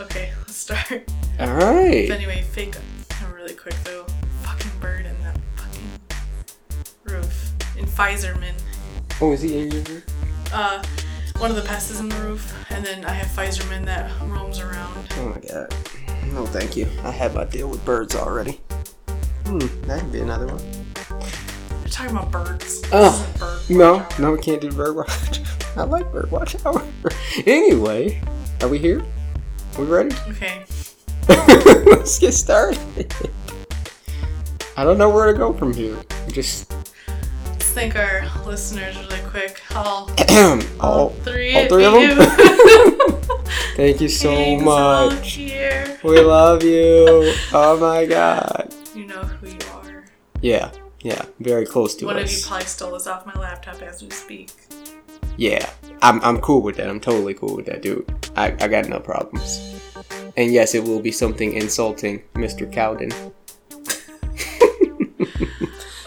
Okay, let's start. All right. Anyway, fake. Really quick though. Fucking bird in that fucking roof in Pfizerman. Oh, is he in your room? Uh, one of the pests is in the roof, and then I have Pfizerman that roams around. Oh my god. No, thank you. I had my deal with birds already. Hmm, that could be another one. You're talking about birds. Oh, bird No, no, we can't do bird watch. I like bird watch hour. anyway, are we here? We ready? Okay. Let's get started. I don't know where to go from here. Just Let's thank our listeners really quick. All, all, three, all three of you. them. Thank you so Thanks, all much. We love you. Oh my god. You know who you are. Yeah, yeah, very close to One of you us. probably stole this off my laptop as we speak. Yeah, I'm, I'm cool with that. I'm totally cool with that, dude. I, I got no problems. And yes, it will be something insulting, Mr. Cowden.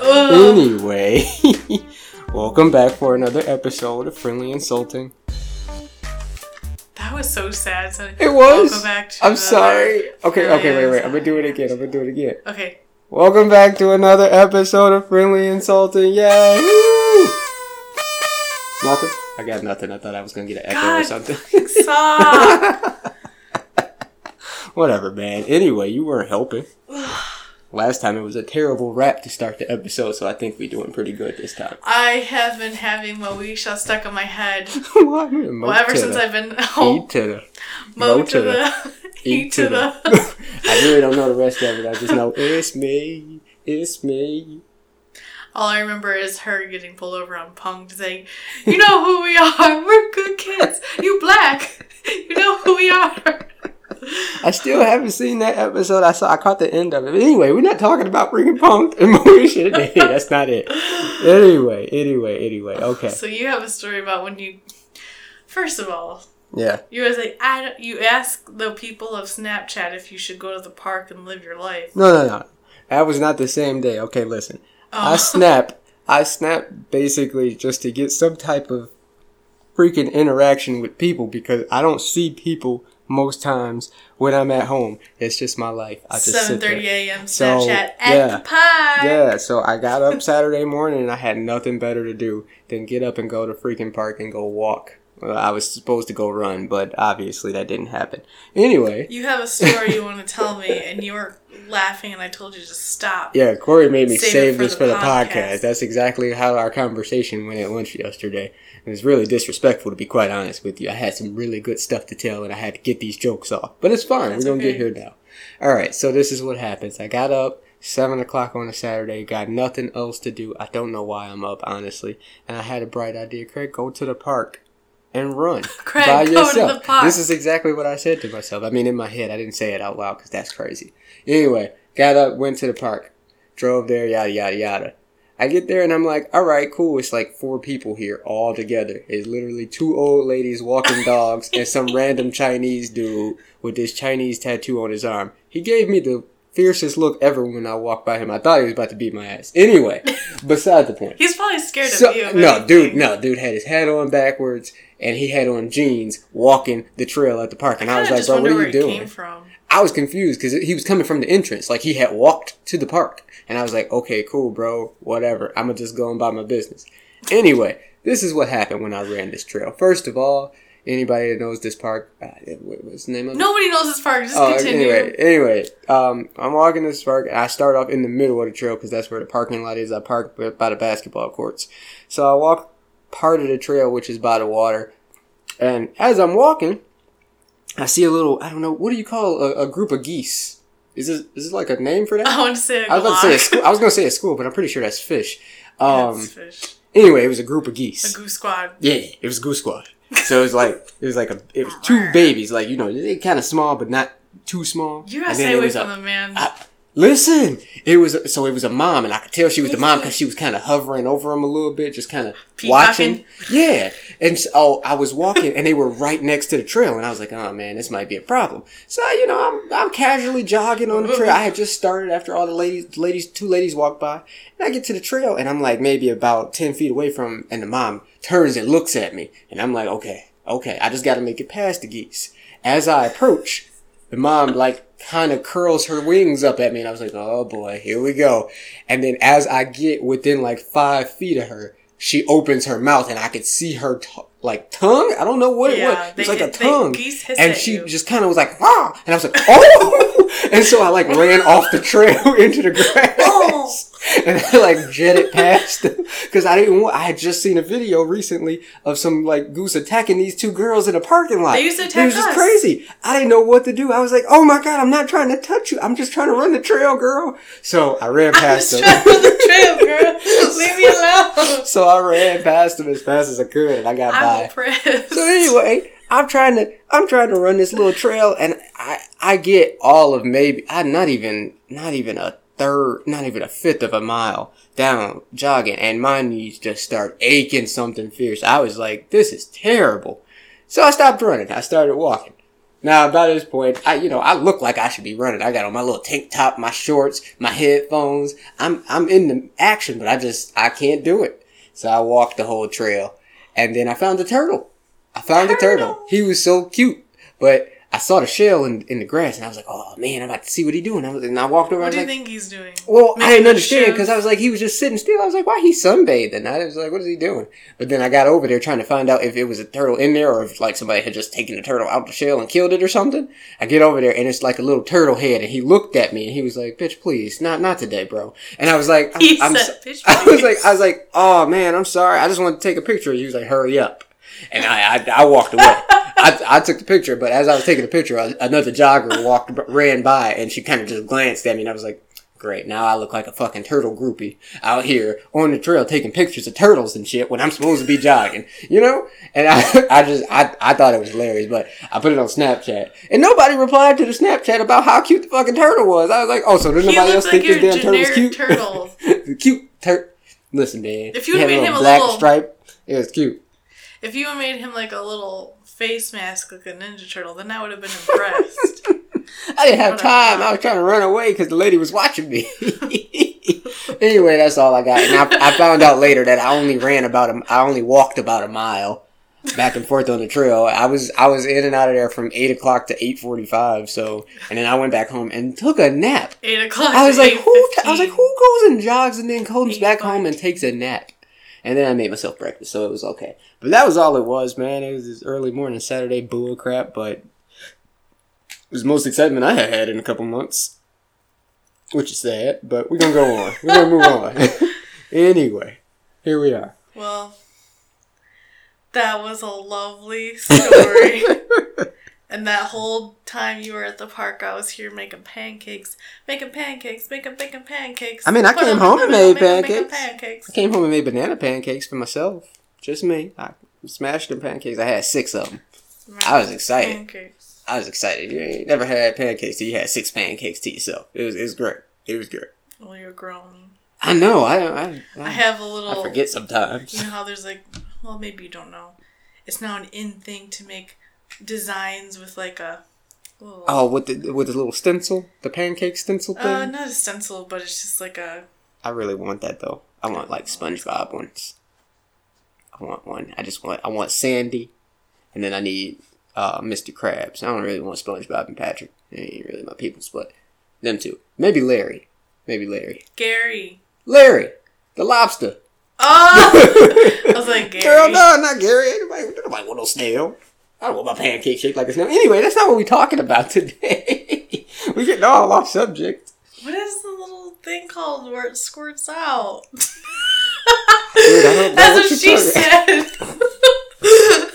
Anyway, welcome back for another episode of Friendly Insulting. That was so sad. So It was. Welcome back to I'm sorry. Okay, okay, wait, wait. I'm gonna do it again. I'm gonna do it again. Okay. Welcome back to another episode of Friendly Insulting. Yay! Nothing? I got nothing. I thought I was gonna get an echo or God. something. Stop. Whatever, man. Anyway, you weren't helping. Last time it was a terrible rap to start the episode, so I think we're doing pretty good this time. I have been having Moesha stuck in my head. well, ever since I've been home. Eat to the. Mo Mo to the. Eat to the. I really don't know the rest of it. I just know it's me. It's me. All I remember is her getting pulled over on Punk saying, You know who we are. We're good kids. You black. You know who we are. I still haven't seen that episode. I saw. I caught the end of it. But anyway, we're not talking about bringing punk and Moesha today. That's not it. Anyway, anyway, anyway. Okay. So you have a story about when you. First of all, Yeah. you was like, I don't, you ask the people of Snapchat if you should go to the park and live your life. No, no, no. That was not the same day. Okay, listen. I Oh. snap. I snap basically just to get some type of freaking interaction with people because I don't see people most times when I'm at home. It's just my life. I just sit there. 7:30 a.m. So, Snapchat at yeah. the park. Yeah, so I got up Saturday morning and I had nothing better to do than get up and go to freaking park and go walk. I was supposed to go run, but obviously that didn't happen. Anyway, You have a story you want to tell me, and you were laughing, and I told you to stop. yeah, Corey made me Save save, for this the for the podcast. podcast. That's exactly how our conversation went at lunch yesterday. It was really disrespectful, to be quite honest with you. I had some really good stuff to tell, and I had to get these jokes off. But it's fine. That's We're gonna okay. get here now. All right. So this is what happens. I got up seven o'clock on a Saturday. Got nothing else to do. I don't know why I'm up, honestly. And I had a bright idea. Craig, go to the park and run Craig, by yourself. This is exactly what I said to myself. I mean, in my head, I didn't say it out loud because that's crazy. Anyway, got up, went to the park, drove there, yada yada yada. I get there and I'm like, all right, cool. It's like four people here all together. It's literally two old ladies walking dogs and some random Chinese dude with this Chinese tattoo on his arm. He gave me the fiercest look ever when I walked by him. I thought he was about to beat my ass. Anyway, beside the point. He's probably scared So, of you. no, dude, no, dude had his hat on backwards and he had on jeans walking the trail at the park. And I, was like, bro, what are you doing? I was confused because he was coming from the entrance. Like he had walked to the park. And I was like, okay, cool, bro, whatever. I'm going to just go and buy my business. Anyway, this is what happened when I ran this trail. First of all, anybody that knows this park, uh, what- what's the name of it? Nobody knows this park. Just Oh, continue. anyway, anyway, um, I'm walking this park. And I start off in the middle of the trail because that's where the parking lot is. I park by the basketball courts. So I walk part of the trail, which is by the water. And as I'm walking, I see a little, I don't know, what do you call a, a group of geese? Is this, is this like a name for that? I want to say a I was about to say a school. I was going to say a school, but I'm pretty sure that's fish. Um, it's fish. anyway, it was a group of geese. A goose squad. Yeah, it was Goose Squad. So it was like it was like a it was two babies, like you know, they kind of small but not too small. You gotta stay away from the man. I- Listen, it was so it was a mom, and I could tell she was the mom because she was kind of hovering over him a little bit, just kind of watching. Yeah, and so oh, I was walking, and they were right next to the trail, and I was like, oh man, this might be a problem. So you know, I'm I'm casually jogging on the trail. I had just started after all the ladies, ladies, two ladies walked by, and I get to the trail, and I'm like maybe about ten feet away from, and the mom turns and looks at me, and I'm like, okay, okay, I just got to make it past the geese. As I approach, the mom like kind of curls her wings up at me, and I was like, "Oh boy, here we go." And then as I get within like five feet of her, she opens her mouth, and I could see her like tongue. I don't know what it was. It was like a hit- tongue, and she you. just kind of was like, "Ah!" And I was like, "Oh!" and so I like ran off the trail into the grass. Oh. And I like jetted past them because I didn't want. I had just seen a video recently of some like goose attacking these two girls in a parking lot. They used to It attack was just us. crazy. I didn't know what to do. I was like, "Oh my god, I'm not trying to touch you. I'm just trying to run the trail, girl." So I ran I'm past just them. trying to run the trail, girl. Leave me alone. so I ran past them as fast as I could, and I got I'm impressed. So anyway, I'm trying to I'm trying to run this little trail, and I I get all of maybe I not even not even a third, not even a fifth of a mile down jogging, and my knees just start aching something fierce. I was like, this is terrible. So I stopped running. I started walking. Now, by this point, I, you know, I look like I should be running. I got on my little tank top, my shorts, my headphones. I'm, I'm in the action, but I just, I can't do it. So I walked the whole trail. And then I found a turtle. I found a turtle. Turtle. He was so cute. But I saw the shell in, in the grass and I was like, oh man, I'm about to see what he's doing. I was, and I walked over. I What do you like, think he's doing? well, I didn't understand because I was like, he was just sitting still. I was like, why he sunbathing? I was like, what is he doing? But then I got over there trying to find out if it was a turtle in there or if like somebody had just taken the turtle out the shell and killed it or something. I get over there and it's like a little turtle head and he looked at me and he was like, bitch, please, not not today, bro. And I was like, I'm, He I'm said, so- "Bitch, I was like. I was like, oh man, I'm sorry. I just want to take a picture. He was like, hurry up. And I, I, I walked away. I, I took the picture, but as I was taking the picture, another jogger walked, ran by, and she kind of just glanced at me, and I was like, "Great, now I look like a fucking turtle groupie out here on the trail taking pictures of turtles and shit when I'm supposed to be jogging, you know?" And I, I just, I, I thought it was hilarious, but I put it on Snapchat, and nobody replied to the Snapchat about how cute the fucking turtle was. I was like, "Oh, so He nobody else like think this damn turtle generic cute?" turtle. cute tur. Listen, man. If you had made him a black little- stripe, it was cute. If you had made him like a little face mask like a Ninja Turtle, then I would have been impressed. I didn't have Whatever. time. I was trying to run away because the lady was watching me. anyway, that's all I got. And I, I found out later that I only ran about a, I only walked about a mile back and forth on the trail. I was I was in and out of there from eight o'clock to eight forty five. So and then I went back home and took a nap. 8 o'clock. I was like, who? I was like, who goes and jogs and then comes back home and takes a nap? And then I made myself breakfast, so it was okay. But that was all it was, man. It was this early morning Saturday bull crap, but it was the most excitement I had had in a couple months. Which is sad, but we're gonna go on. We're gonna move on. anyway, here we are. Well, that was a lovely story. and that whole time you were at the park, I was here making pancakes, making pancakes, making making pancakes. I mean, I Put came home and made pancakes. pancakes. I came home and made banana pancakes for myself. Just me. I smashed them pancakes. I had six of them. I was excited. Pancakes. I was excited. You ain't never had pancakes till you had six pancakes to yourself. It was it was great. It was great. Well, you're grown. I know. I I, I, I have a little. I forget sometimes. You know how there's like, well, maybe you don't know. It's now an in thing to make designs with like a. Little, Oh, with the with the little stencil, the pancake stencil thing. Uh, not a stencil, but it's just like a. I really want that though. I want like SpongeBob ones. I want one. I just want I want Sandy, and then I need uh, Mr. Krabs. I don't really want SpongeBob and Patrick. They ain't really my peoples, but them two. Maybe Larry. Maybe Larry. Gary. Larry, the lobster. Oh! I was like, Gary. Girl, no, not Gary. Nobody, nobody want no snail. I don't want my pancake shaped like a snail. Anyway, that's not what we're talking about today. we're getting all off subject. What is the little thing called where it squirts out? Dude, I don't know That's what what she said.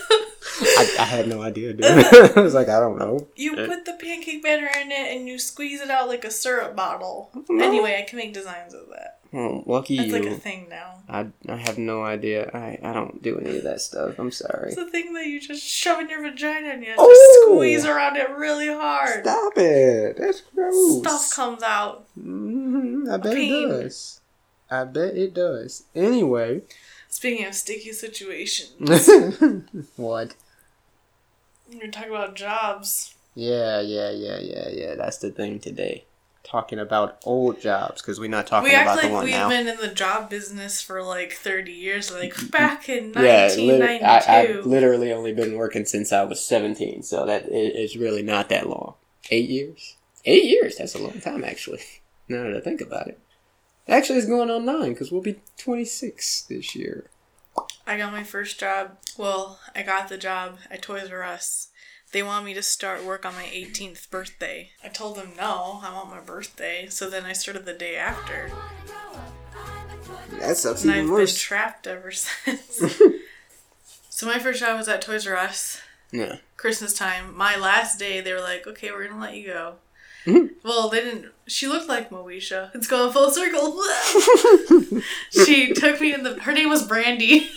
I, I had no idea, dude. I was like, I don't know. you uh, put the pancake batter in it and you squeeze it out like a syrup bottle. No. Anyway, I can make designs of that. Oh, lucky That's you. like a thing now. I, I have no idea. I, I don't do any of that stuff. I'm sorry. It's the thing that you just shove in your vagina and you Oh! just squeeze around it really hard. Stop it. That's gross. Stuff comes out. Mm-hmm. I bet pain. it does. I bet it does. Anyway. Speaking of sticky situations, what? we're gonna talk about jobs. Yeah, yeah, yeah, yeah, yeah. That's the thing today. Talking about old jobs because we're not talking we about act the like one we've now. been in the job business for like 30 years. Like mm-hmm. back in yeah, lit- 1992. I, I've literally only been working since I was 17, so that it's really not that long. Eight years. Eight years. That's a long time, actually. Now that I think about it. Actually, it's going on nine because we'll be 26 this year. I got my first job. Well, I got the job at Toys R Us. They want me to start work on my 18th birthday. I told them no, I want my birthday. So then I started the day after. That sucks And even I've been trapped ever since. so my first job was at Toys R Us. Yeah. Christmas time. My last day, they were like, okay, we're gonna let you go. Mhm. Well, they didn't. She looked like Moesha. It's going full circle. she took me in the. Her name was Brandy.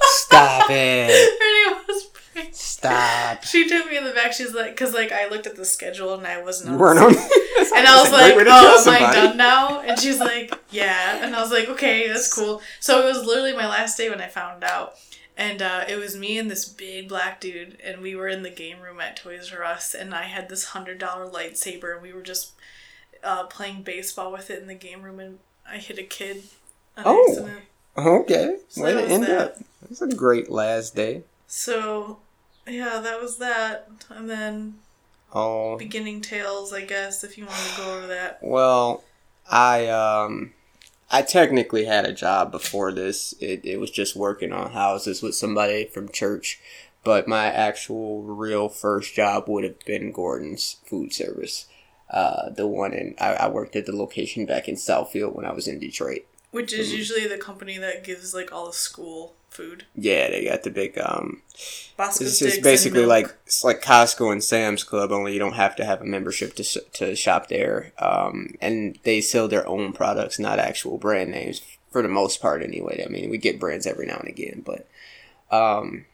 Stop it. her name was Brandy. Stop. She took me in the back. She's like, because like I looked at the schedule and I wasn't on. weren't on. And I was like, "Oh, am I done now?" And she's like, "Yeah." And I was like, "Okay, that's cool." So it was literally my last day when I found out, and uh, it was me and this big black dude, and we were in the game room at Toys R Us, and I had this hundred dollar lightsaber, and we were just uh, playing baseball with it in the game room, and I hit a kid. on Oh. accident. Okay. So Way to was end that. up. That's a great last day. So, yeah, that was that, and then Oh. beginning tales, I guess, if you want to go over that. Well, I um I technically had a job before this. It it was just working on houses with somebody from church, but my actual real first job would have been Gordon's food service. Uh, the one in I, I worked at the location back in Southfield when I was in Detroit. Which is Mhm. usually the company that gives like all the school food. Yeah, they got the big um. Bosco It's just basically like it's like Costco and Sam's Club, only you don't have to have a membership to to shop there. Um, and they sell their own products, not actual brand names for the most part. Anyway, I mean, we get brands every now and again, but um,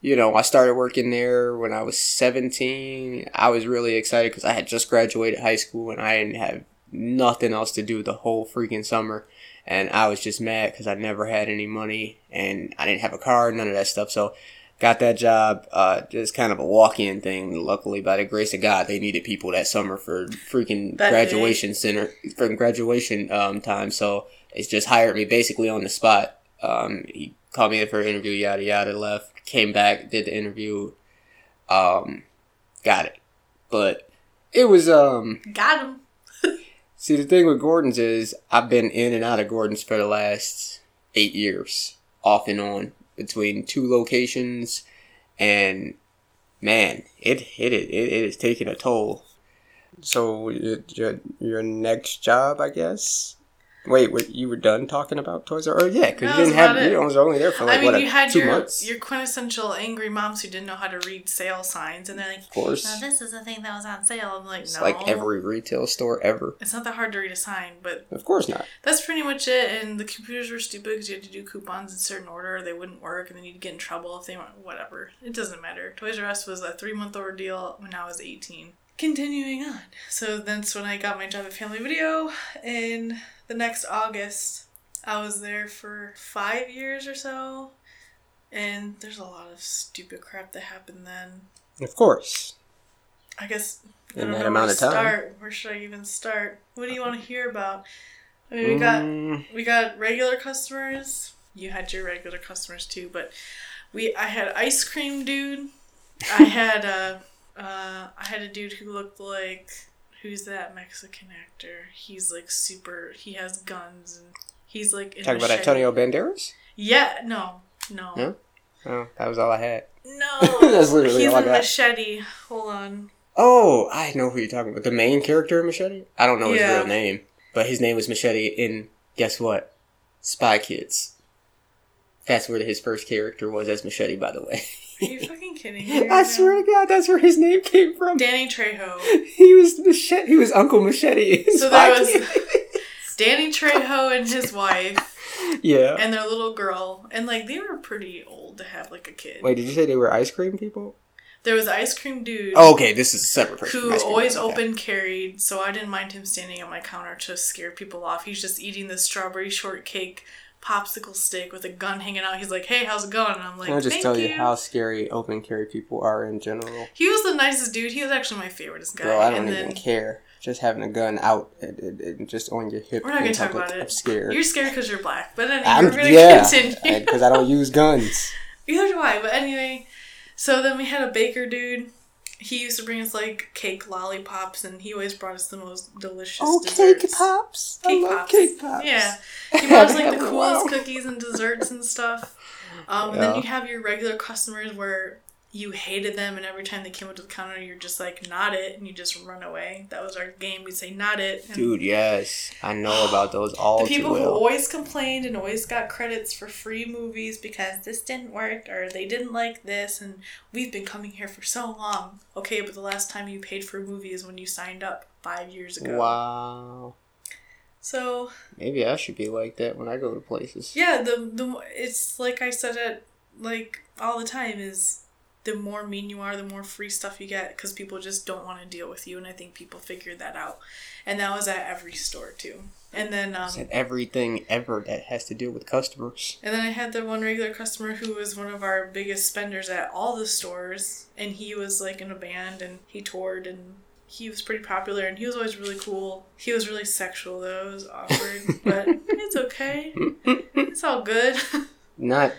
you know, I started working there when I was seventeen. I was really excited because I had just graduated high school and I didn't have nothing else to do the whole freaking summer. And I was just mad because I never had any money and I didn't have a car, none of that stuff. So got that job uh just kind of a walk-in thing. Luckily by the grace of god they needed people that summer for freaking graduation center for graduation um time. So it's just hired me basically on the spot. Um he called me in for an interview yada yada left came back did the interview um got it. But it was um got him. See, the thing with Gordon's is I've been in and out of Gordon's for the last eight years, off and on, between two locations, and man, it it it, it is taking a toll. So your your, your next job, I guess. Wait, wait, you were done talking about Toys R Us? Oh, yeah, because That you didn't have it. you was only there for like I mean, what you a- had two your months. your quintessential angry moms who didn't know how to read sale signs, and they're like, of course, "Now this is the thing that was on sale." I'm like, it's "No, like every retail store ever. It's not that hard to read a sign, but Of course not. that's pretty much it. And the computers were stupid because you had to do coupons in certain order, or they wouldn't work, and then you'd get in trouble if they went whatever. It doesn't matter. Toys R Us was a three month ordeal when I was eighteen. Continuing on, so that's when I got my job at Family Video, and the next August, I was there for five years or so, and there's a lot of stupid crap that happened then. Of course. I guess I In don't that know amount where of time. start. Where should I even start? What do you want to hear about? I mean, we got Mm, we got regular customers. You had your regular customers too, but we I had ice cream dude. I had a uh, I had a dude who looked like who's that Mexican actor? He's like super. He has guns and he's like in talk about. Antonio Banderas. Yeah, no, no, No? Oh, that was all I had. no. That's literally he's all I got. machete. Hold on. Oh, I know who you're talking about. The main character in Machete? I don't know his Yeah. real name, but his name was Machete in, guess what? Spy Kids. That's where his first character was as Machete, by the way. Kidding? I right swear to God, that's where his name came from. Danny Trejo. He was Machete. He was Uncle Machete. So there was- Danny Trejo and his wife yeah. and their little girl, and like they were pretty old to have like a kid. Wait, did you say they were ice cream people? There was ice cream dude Oh, okay, this is a separate person. who always okay. open carried, so I didn't mind him standing on my counter to scare people off. He's just eating the strawberry shortcake popsicle stick with a gun hanging out. He's like, "Hey, how's it going?" And I'm like, I'll just "Thank tell you you." how scary open carry people are in general. He was the nicest dude. He was actually my favorite guy. Bro, I don't and even then care. Just having a gun out and, and, and just on your hip We're not gonna talk about it. I'm scared. you're scared because you're black, but anyway, I'm, we're gonna yeah, continue. because I don't use guns. Either do I, but anyway. So then we had a baker dude. He used to bring us like cake lollipops, and he always brought us the most delicious. Oh, desserts. cake pops! Cake I love pops. cake pops. Yeah, he brought us like the coolest cookies and desserts and stuff. Um, and then you have your regular customers where you hated them, and every time they came up to the counter, you're just like, "Not it," and you just run away. That was our game. We'd say, "Not it." And Dude, yes, I know about those all the people who well. always complained and always got credits for free movies because this didn't work or they didn't like this, and we've been coming here for so long. Okay, but the last time you paid for a movie is when you signed up five years ago. Wow, So maybe I should be like that when I go to places. yeah, the the it's like I said it like all the time is the more mean you are, the more free stuff you get because people just don't want to deal with you, and I think people figured that out, and that was at every store too. And then um, Said everything ever that has to do with customers. And then I had the one regular customer who was one of our biggest spenders at all the stores, and he was like in a band and he toured and he was pretty popular and he was always really cool. He was really sexual though, it was awkward, but it's okay. It's all good. Not,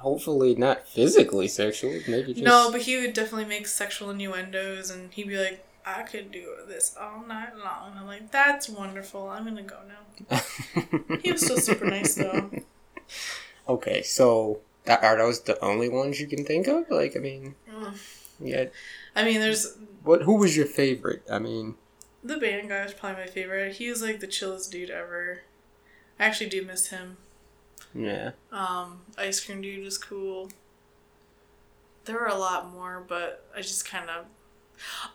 hopefully, not physically sexual. Maybe just. no, but he would definitely make sexual innuendos and he'd be like, I could do this all night long. And I'm like, that's wonderful. I'm gonna go now. He was still super nice though. okay, so that, are those the only ones you can think of? Like, I mean, Mm. yeah. I mean, there's What? Who was your favorite? I mean, The band guy was probably my favorite. He was like the chillest dude ever. I actually do miss him. Yeah. Um, Ice Cream Dude was cool. There were a lot more, but I just kind of.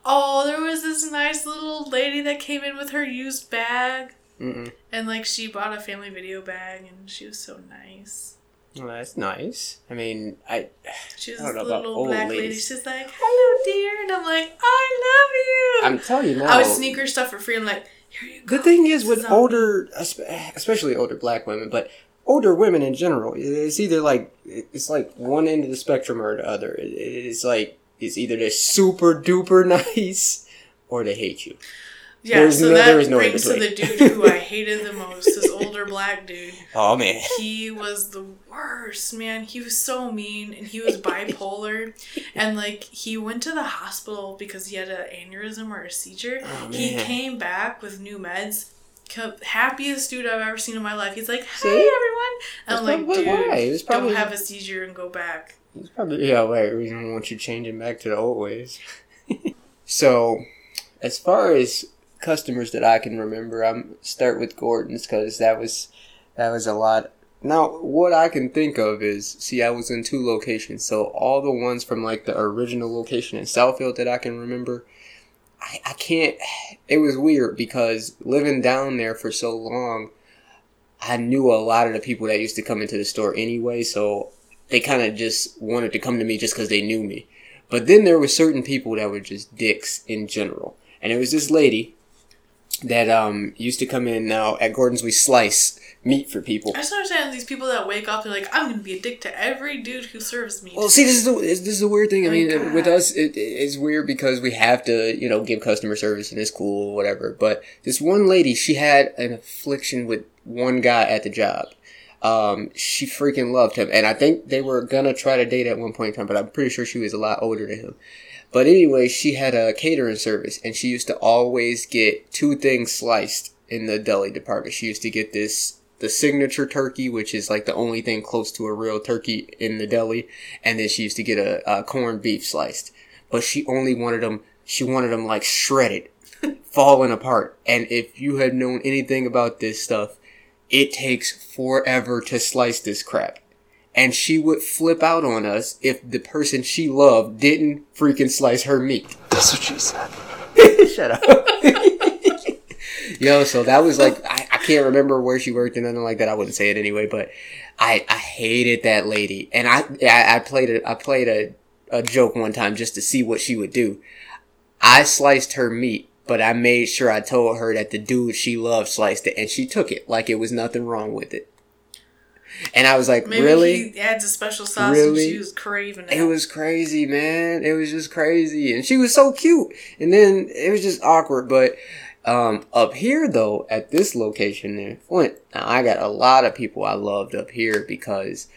Oh, there was this nice little lady that came in with her used bag. Mm-mm. And like she bought a family video bag and she was so nice. Well, that's nice. I mean, I. She was I don't know little about old black lady. ladies. She's like, hello, dear. And I'm like, I love you. I'm telling you now. I would sneak her stuff for free. I'm like, here you go. The thing is, with older, especially older black women, but older women in general, it's either like it's like one end of the spectrum or the other. It's like it's either they're super duper nice or they hate you. Yeah, There's so no- that there is no in brings to the dude who I hated the most, this older black dude. Oh man, He was the worst, man. He was so mean and he was bipolar. and like he went to the hospital because he had an aneurysm or a seizure. Oh, he came back with new meds. Happiest dude I've ever seen in my life. He's like, "Hey See? everyone," and I'm like, "Dude, why. Probably- don't have a seizure and go back." it's probably yeah. Right, we don't want you changing back to the old ways. so, as far as customers that I can remember, I'm start with Gordon's because that was that was a lot. Now, what I can think of is, see, I was in two locations, so all the ones from like the original location in Southfield that I can remember, I, I can't. It was weird because living down there for so long, I knew a lot of the people that used to come into the store anyway, so they kind of just wanted to come to me just because they knew me. But then there were certain people that were just dicks in general, and it was this lady that um used to come in. Now at Gordon's, we slice meat for people. I just don't understand these people that wake up. They're like, "I'm gonna be a dick to every dude who serves me." Well, see, this is the this is the weird thing. I My mean, God. with us, it, it's weird because we have to, you know, give customer service and it's cool, whatever. But this one lady, she had an affliction with one guy at the job. Um, she freaking loved him, and I think they were gonna try to date at one point in time, but I'm pretty sure she was a lot older than him. But anyway, she had a catering service, and she used to always get two things sliced in the deli department. She used to get this the signature turkey, which is like the only thing close to a real turkey in the deli, and then she used to get a, a corned beef sliced. But she only wanted them. She wanted them like shredded, falling apart. And if you had known anything about this stuff, it takes forever to slice this crap. And she would flip out on us if the person she loved didn't freaking slice her meat. That's what she said. Shut up. Yo, so that was like I, I can't remember where she worked and nothing like that. I wouldn't say it anyway, but I I hated that lady, and I I, I played a I played a, a joke one time just to see what she would do. I sliced her meat, but I made sure I told her that the dude she loved sliced it, and she took it like it was nothing wrong with it. And I was like, Maybe really? he adds a special sauce Really? and she was craving it. It was crazy, man. It was just crazy. And she was so cute. And then it was just awkward. But um, up here, though, at this location there, Flint, now I got a lot of people I loved up here because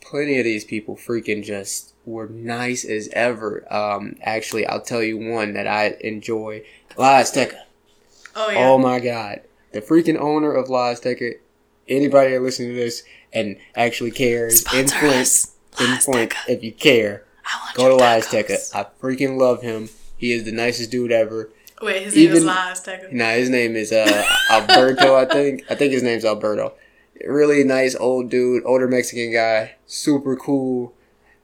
plenty of these people freaking just were nice as ever. Um, actually, I'll tell you one that I enjoy. La Azteca. Oh yeah. Oh my god. The freaking owner of La Azteca, anybody that listens to this and actually cares, in Flint, us. in Flint, if you care, go to La. Azteca. I freaking love him. He is the nicest dude ever. Wait, his name is Azteca. Nah, his name is uh, Alberto, I think. I think his name's Alberto. Really nice old dude, older Mexican guy, super cool.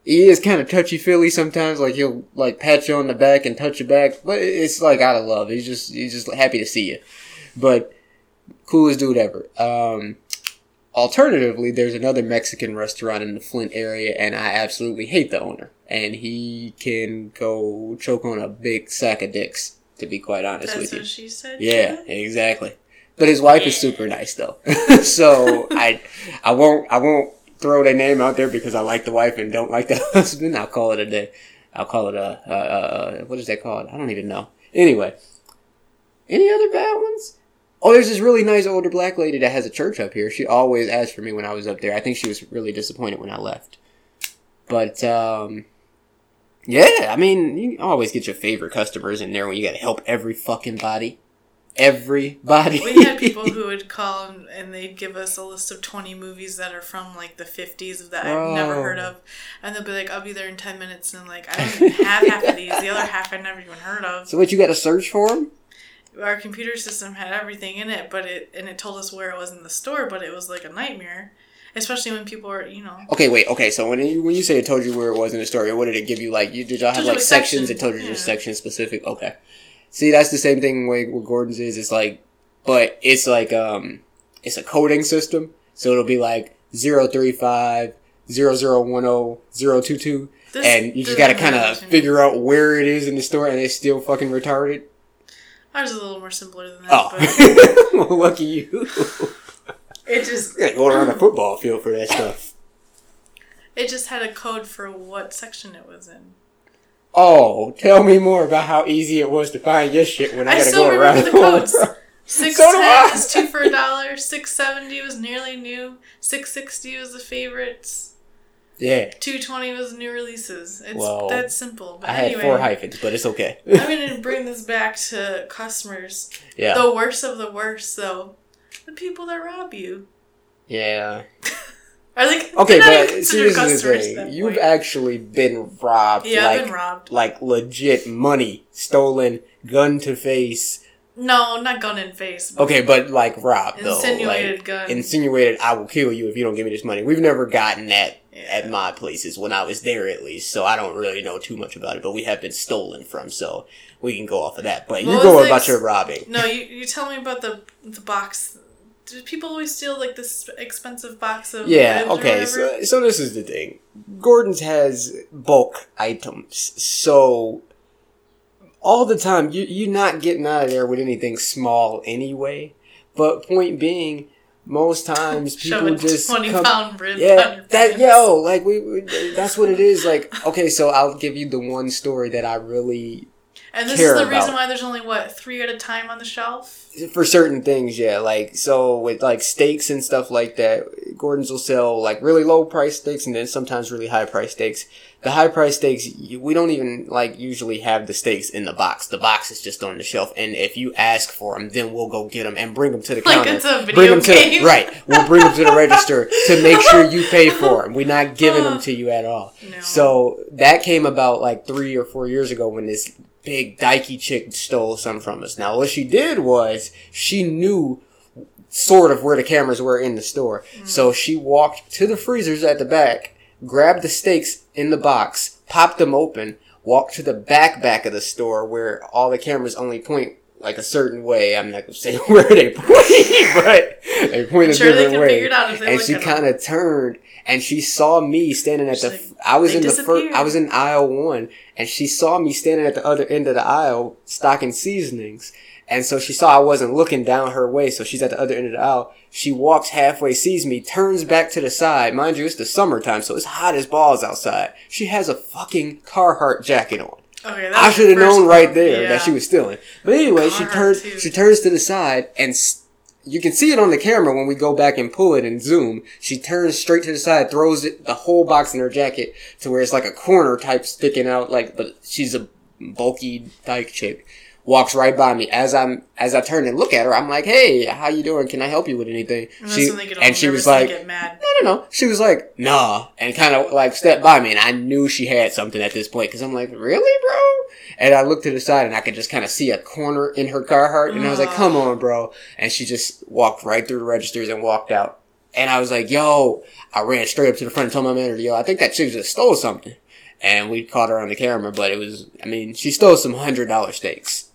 He is kind of touchy feely sometimes, like he'll like pat you on the back and touch your back, but it's like out of love. He's just he's just happy to see you. But coolest dude ever. Um, alternatively, there's another Mexican restaurant in the Flint area, and I absolutely hate the owner. And he can go choke on a big sack of dicks. To be quite honest That's with you. what she said. Yeah, exactly. But his wife is super nice though. so I I won't I won't throw their name out there because I like the wife and don't like the husband. I'll call it a day. I'll call it a uh, uh, what is that called? I don't even know. Anyway, any other bad ones? Oh, there's this really nice older black lady that has a church up here. She always asked for me when I was up there. I think she was really disappointed when I left. But um, yeah, I mean, you always get your favorite customers in there when you got to help every fucking body. Everybody. We had people who would call and, they'd give us a list of 20 movies that are from like the 50s that I've never Oh. heard of. And they'll be like, I'll be there in 10 minutes. And like, I don't even have half of these. The other half I never even heard of. so what you got to search for them? Our computer system had everything in it, but it, and it told us where it was in the store, but it was like a nightmare. Especially when people are, you know, Okay, wait. Okay, so when you when you say it told you where it was in the story, what did it give you? Like, you did y'all have like sections? section, It told you yeah. just section specific. Okay. See, that's the same thing way with Gordon's is. It's like, but it's like um, it's a coding system. So it'll be like zero three five zero zero one zero zero two two, this and you just got to kind of figure out where it is in the store, and it's still fucking retarded. Ours is a little more simpler than that, Oh, but well, lucky you. it just go around the football field for that stuff. it just had a code for what section it was in. Oh, tell me more about how easy it was to find your shit when I, I gotta go around the codes. Six So ten is two for a dollar. Six seventy was nearly new. Six sixty was the favorites. Yeah, Two twenty was new releases. It's Well, that simple. But I had four hyphens, but it's okay. I'm gonna bring this back to customers. yeah, The worst of the worst, though, the people that rob you. yeah. Are they Okay, they're not even but seriously, considered the thing. You've actually been robbed, yeah, like I've been robbed. like legit money stolen, gun to face. No, not gun in face. but Okay, but like robbed though. Insinuated like, gun. Insinuated, I will kill you if you don't give me this money. We've never gotten that Yeah. at my places when I was there, at least. So I don't really know too much about it. But we have been stolen from, so we can go off of that. But What you was go the about your robbing. No, you, you tell me about the the box. Do people always steal like this expensive box of Yeah, okay, so, so this is the thing. Gordon's has bulk items, so all the time you, you're not getting out of there with anything small anyway. But point being, most times people just twenty come, pound rib yeah, that yo, like we, we, that's what it is. Like, okay, so I'll give you the one story that I really, And this is the reason why there's only what three at a time on the shelf. for certain things, yeah. Like, so with like steaks and stuff like that, Gordon's will sell like really low price steaks and then sometimes really high price steaks. The high price steaks, we don't even like usually have the steaks in the box. The box is just on the shelf, and if you ask for them, then we'll go get them and bring them to the Like counter. it's a bring video them to game. the, right. We'll bring them to the register to make sure you pay for them. We're not giving them to you at all. No. So that came about like three or four years ago when this big dykey chick stole some from us. Now what she did was she knew sort of where the cameras were in the store. Hmm. So she walked to the freezers at the back, grabbed the steaks in the box, popped them open, walked to the back back of the store where all the cameras only point like a certain way. I'm not gonna say where they point, but they point I'm a different way and she kind of turned and she saw me standing at She's the. like, I was in the first. I was in aisle one, and she saw me standing at the other end of the aisle stocking seasonings. And so she saw I wasn't looking down her way, so she's at the other end of the aisle. She walks halfway, sees me, turns back to the side. Mind you, it's the summertime, so it's hot as balls outside. She has a fucking Carhartt jacket on. Okay, I should have known right one. there Yeah. that she was stealing. But anyway, she turns too. she turns to the side and s- you can see it on the camera when we go back and pull it and zoom. She turns straight to the side, throws it, the whole box in her jacket to where it's like a corner type sticking out, like, but she's a bulky dyke chick. Walks right by me as I'm as I turn and look at her. I'm like, "Hey, how you doing? Can I help you with anything?" And She, when they get all and she was like, no, no, no. She was like, nah, and kind of like stepped by me, and I knew she had something at this point because I'm like, really, bro? And I looked to the side, and I could just kind of see a corner in her Carhartt, and I was like, come on, bro. And she just walked right through the registers and walked out. And I was like, yo, I ran straight up to the front and told my manager, yo, I think that chick just stole something. And we caught her on the camera, but it was, I mean, she stole some hundred dollar steaks.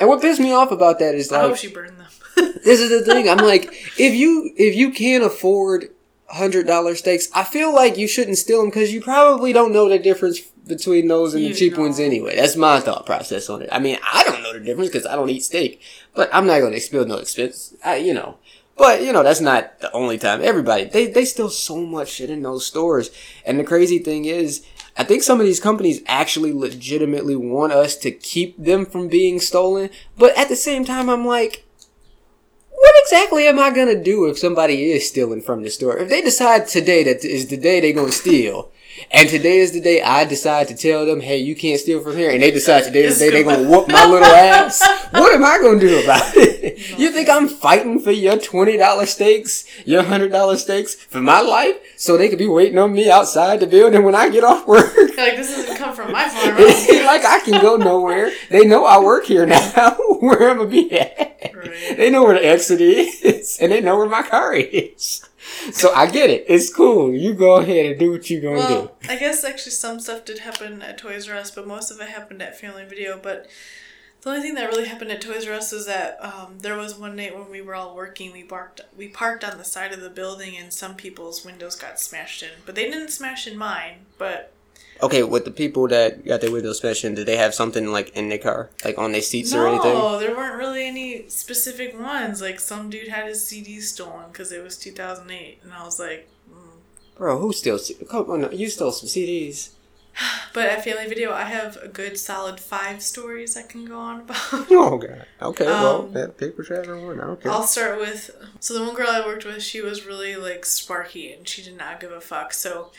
And what pissed me off about that is I hope like, she burned them. this is the thing. I'm like, if you if you can't afford hundred dollar steaks, I feel like you shouldn't steal them because you probably don't know the difference between those and You the cheap ones anyway. That's my thought process on it. I mean, I don't know the difference because I don't eat steak, but I'm not going to spill no expense. I, you know. But you know that's not the only time. Everybody they they steal so much shit in those stores, and the crazy thing is, I think some of these companies actually legitimately want us to keep them from being stolen. But at the same time, I'm like, what exactly am I gonna do if somebody is stealing from the store? If they decide today that is the day they're gonna steal, and today is the day I decide to tell them, hey, you can't steal from here, and they decide today is the day they're gonna whoop my little ass, what am I gonna do about it? You think I'm fighting for your twenty dollar stakes, your hundred dollar stakes for my life, so they could be waiting on me outside the building when I get off work? You're like, this doesn't come from my farm. Like I can go nowhere. They know I work here now. where I'm gonna be at. Right. They know where the exit is, and they know where my car is. So I get it. It's cool. You go ahead and do what you're gonna do. Well, I guess actually some stuff did happen at Toys R Us, but most of it happened at Family Video. But the only thing that really happened at Toys R Us is that um, there was one night when we were all working, we parked we parked on the side of the building, and some people's windows got smashed in. But they didn't smash in mine. But do. Okay, with the people that got their windows smashed in, did they have something like in their car, like on their seats or anything? no, there weren't really any specific ones. Like some dude had his CD stolen because it was two thousand eight, and I was like. mm. Bro, who still? Come on, you stole some CDs. But at Family Video, I have a good solid five stories I can go on about. Oh god. Okay, well, Um, that paper traveler one. I don't care. I'll start with so the one girl I worked with, she was really like sparky and she did not give a fuck. So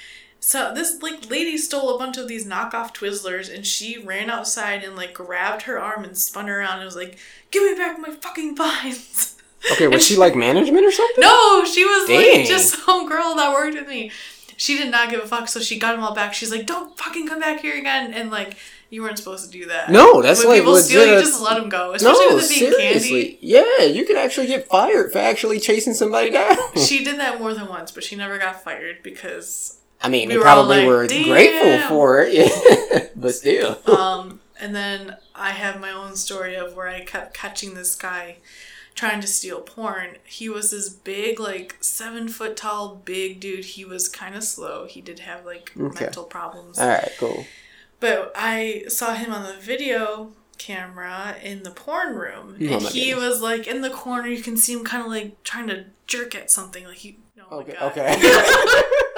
so this like lady stole a bunch of these knockoff Twizzlers and she ran outside and like grabbed her arm and spun her around and was like, "Give me back my fucking vines." Okay, was she like management or something? No, she was Dang. like just some girl that worked with me. She did not give a fuck, so she got them all back. She's like, "Don't fucking come back here again!" And like, you weren't supposed to do that. No, that's when like people steal, you legit- just let them go. Especially No, with seriously. candy. Yeah, you could actually get fired for actually chasing somebody down. She did that more than once, but she never got fired because I mean, We they were probably like, were "Damn." grateful for it, but still. um and then I have my own story of where I kept catching this guy trying to steal porn. He was this big, like seven foot tall, big dude. He was kind of slow. He did have like Okay. mental problems. All right, cool. But I saw him on the video camera in the porn room, Oh and he goodness. was like in the corner. You can see him kind of like trying to jerk at something. Like he, oh Okay, my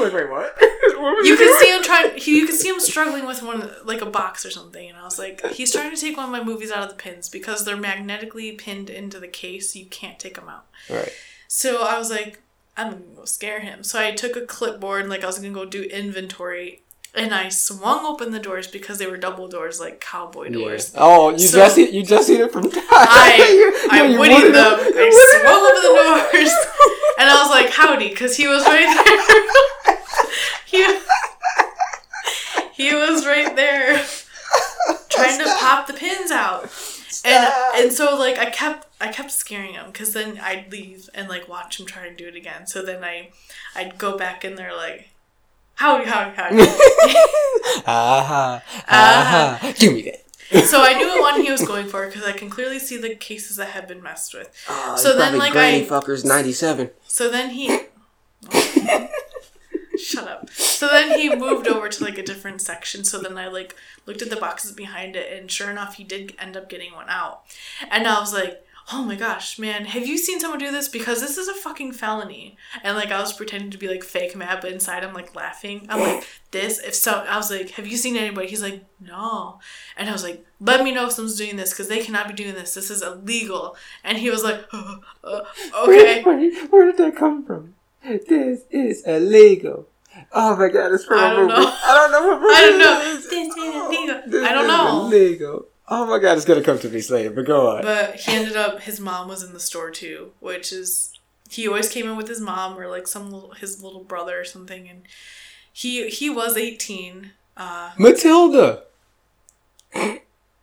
god. okay. wait, wait, what? What was You can doing? see him trying. He, you can see him struggling with one, like a box or something, and I was like, he's trying to take one of my movies out of the pins because they're magnetically pinned into the case. You can't take them out. Right. So I was like, I'm gonna go scare him. So I took a clipboard, like I was gonna go do inventory, and I swung open the doors because they were double doors, like cowboy Yeah. doors. Oh, you So- just see, you just seen it from time. I I You- you woodied wooded them. I swung it. open the doors, and I was like, "Howdy," because he was right there. he he was right there trying to pop the pins out, and and so like I kept I kept scaring him because then I'd leave and like watch him try and do it again. So then I I'd go back in there like. Howdy, howdy, howdy. Aha, Ah. aha. Give me that. so I knew what one he was going for because I can clearly see the cases that have been messed with. Oh, So then, like, Granny I- fuckers ninety seven. So then he. Shut up. So then he moved over to like a different section. So then I like looked at the boxes behind it, and sure enough, he did end up getting one out. And I was like, oh my gosh, man, have you seen someone do this? Because this is a fucking felony. And like I was pretending to be like fake mad, but inside I'm like laughing. I'm like, this, if so, I was like, have you seen anybody? He's like, no. And I was like, let me know if someone's doing this because they cannot be doing this. This is illegal. And he was like, uh, uh, okay. Where, where did that come from? This is illegal. Oh my god, it's from I a movie. know. I don't know what movie I don't know. This is. This I don't know. Illegal. Oh my god, it's gonna come to me later, but go on. But he ended up, his mom was in the store too, which is, he always came in with his mom or like some little, his little brother or something. And he, he was 18. Uh, Matilda,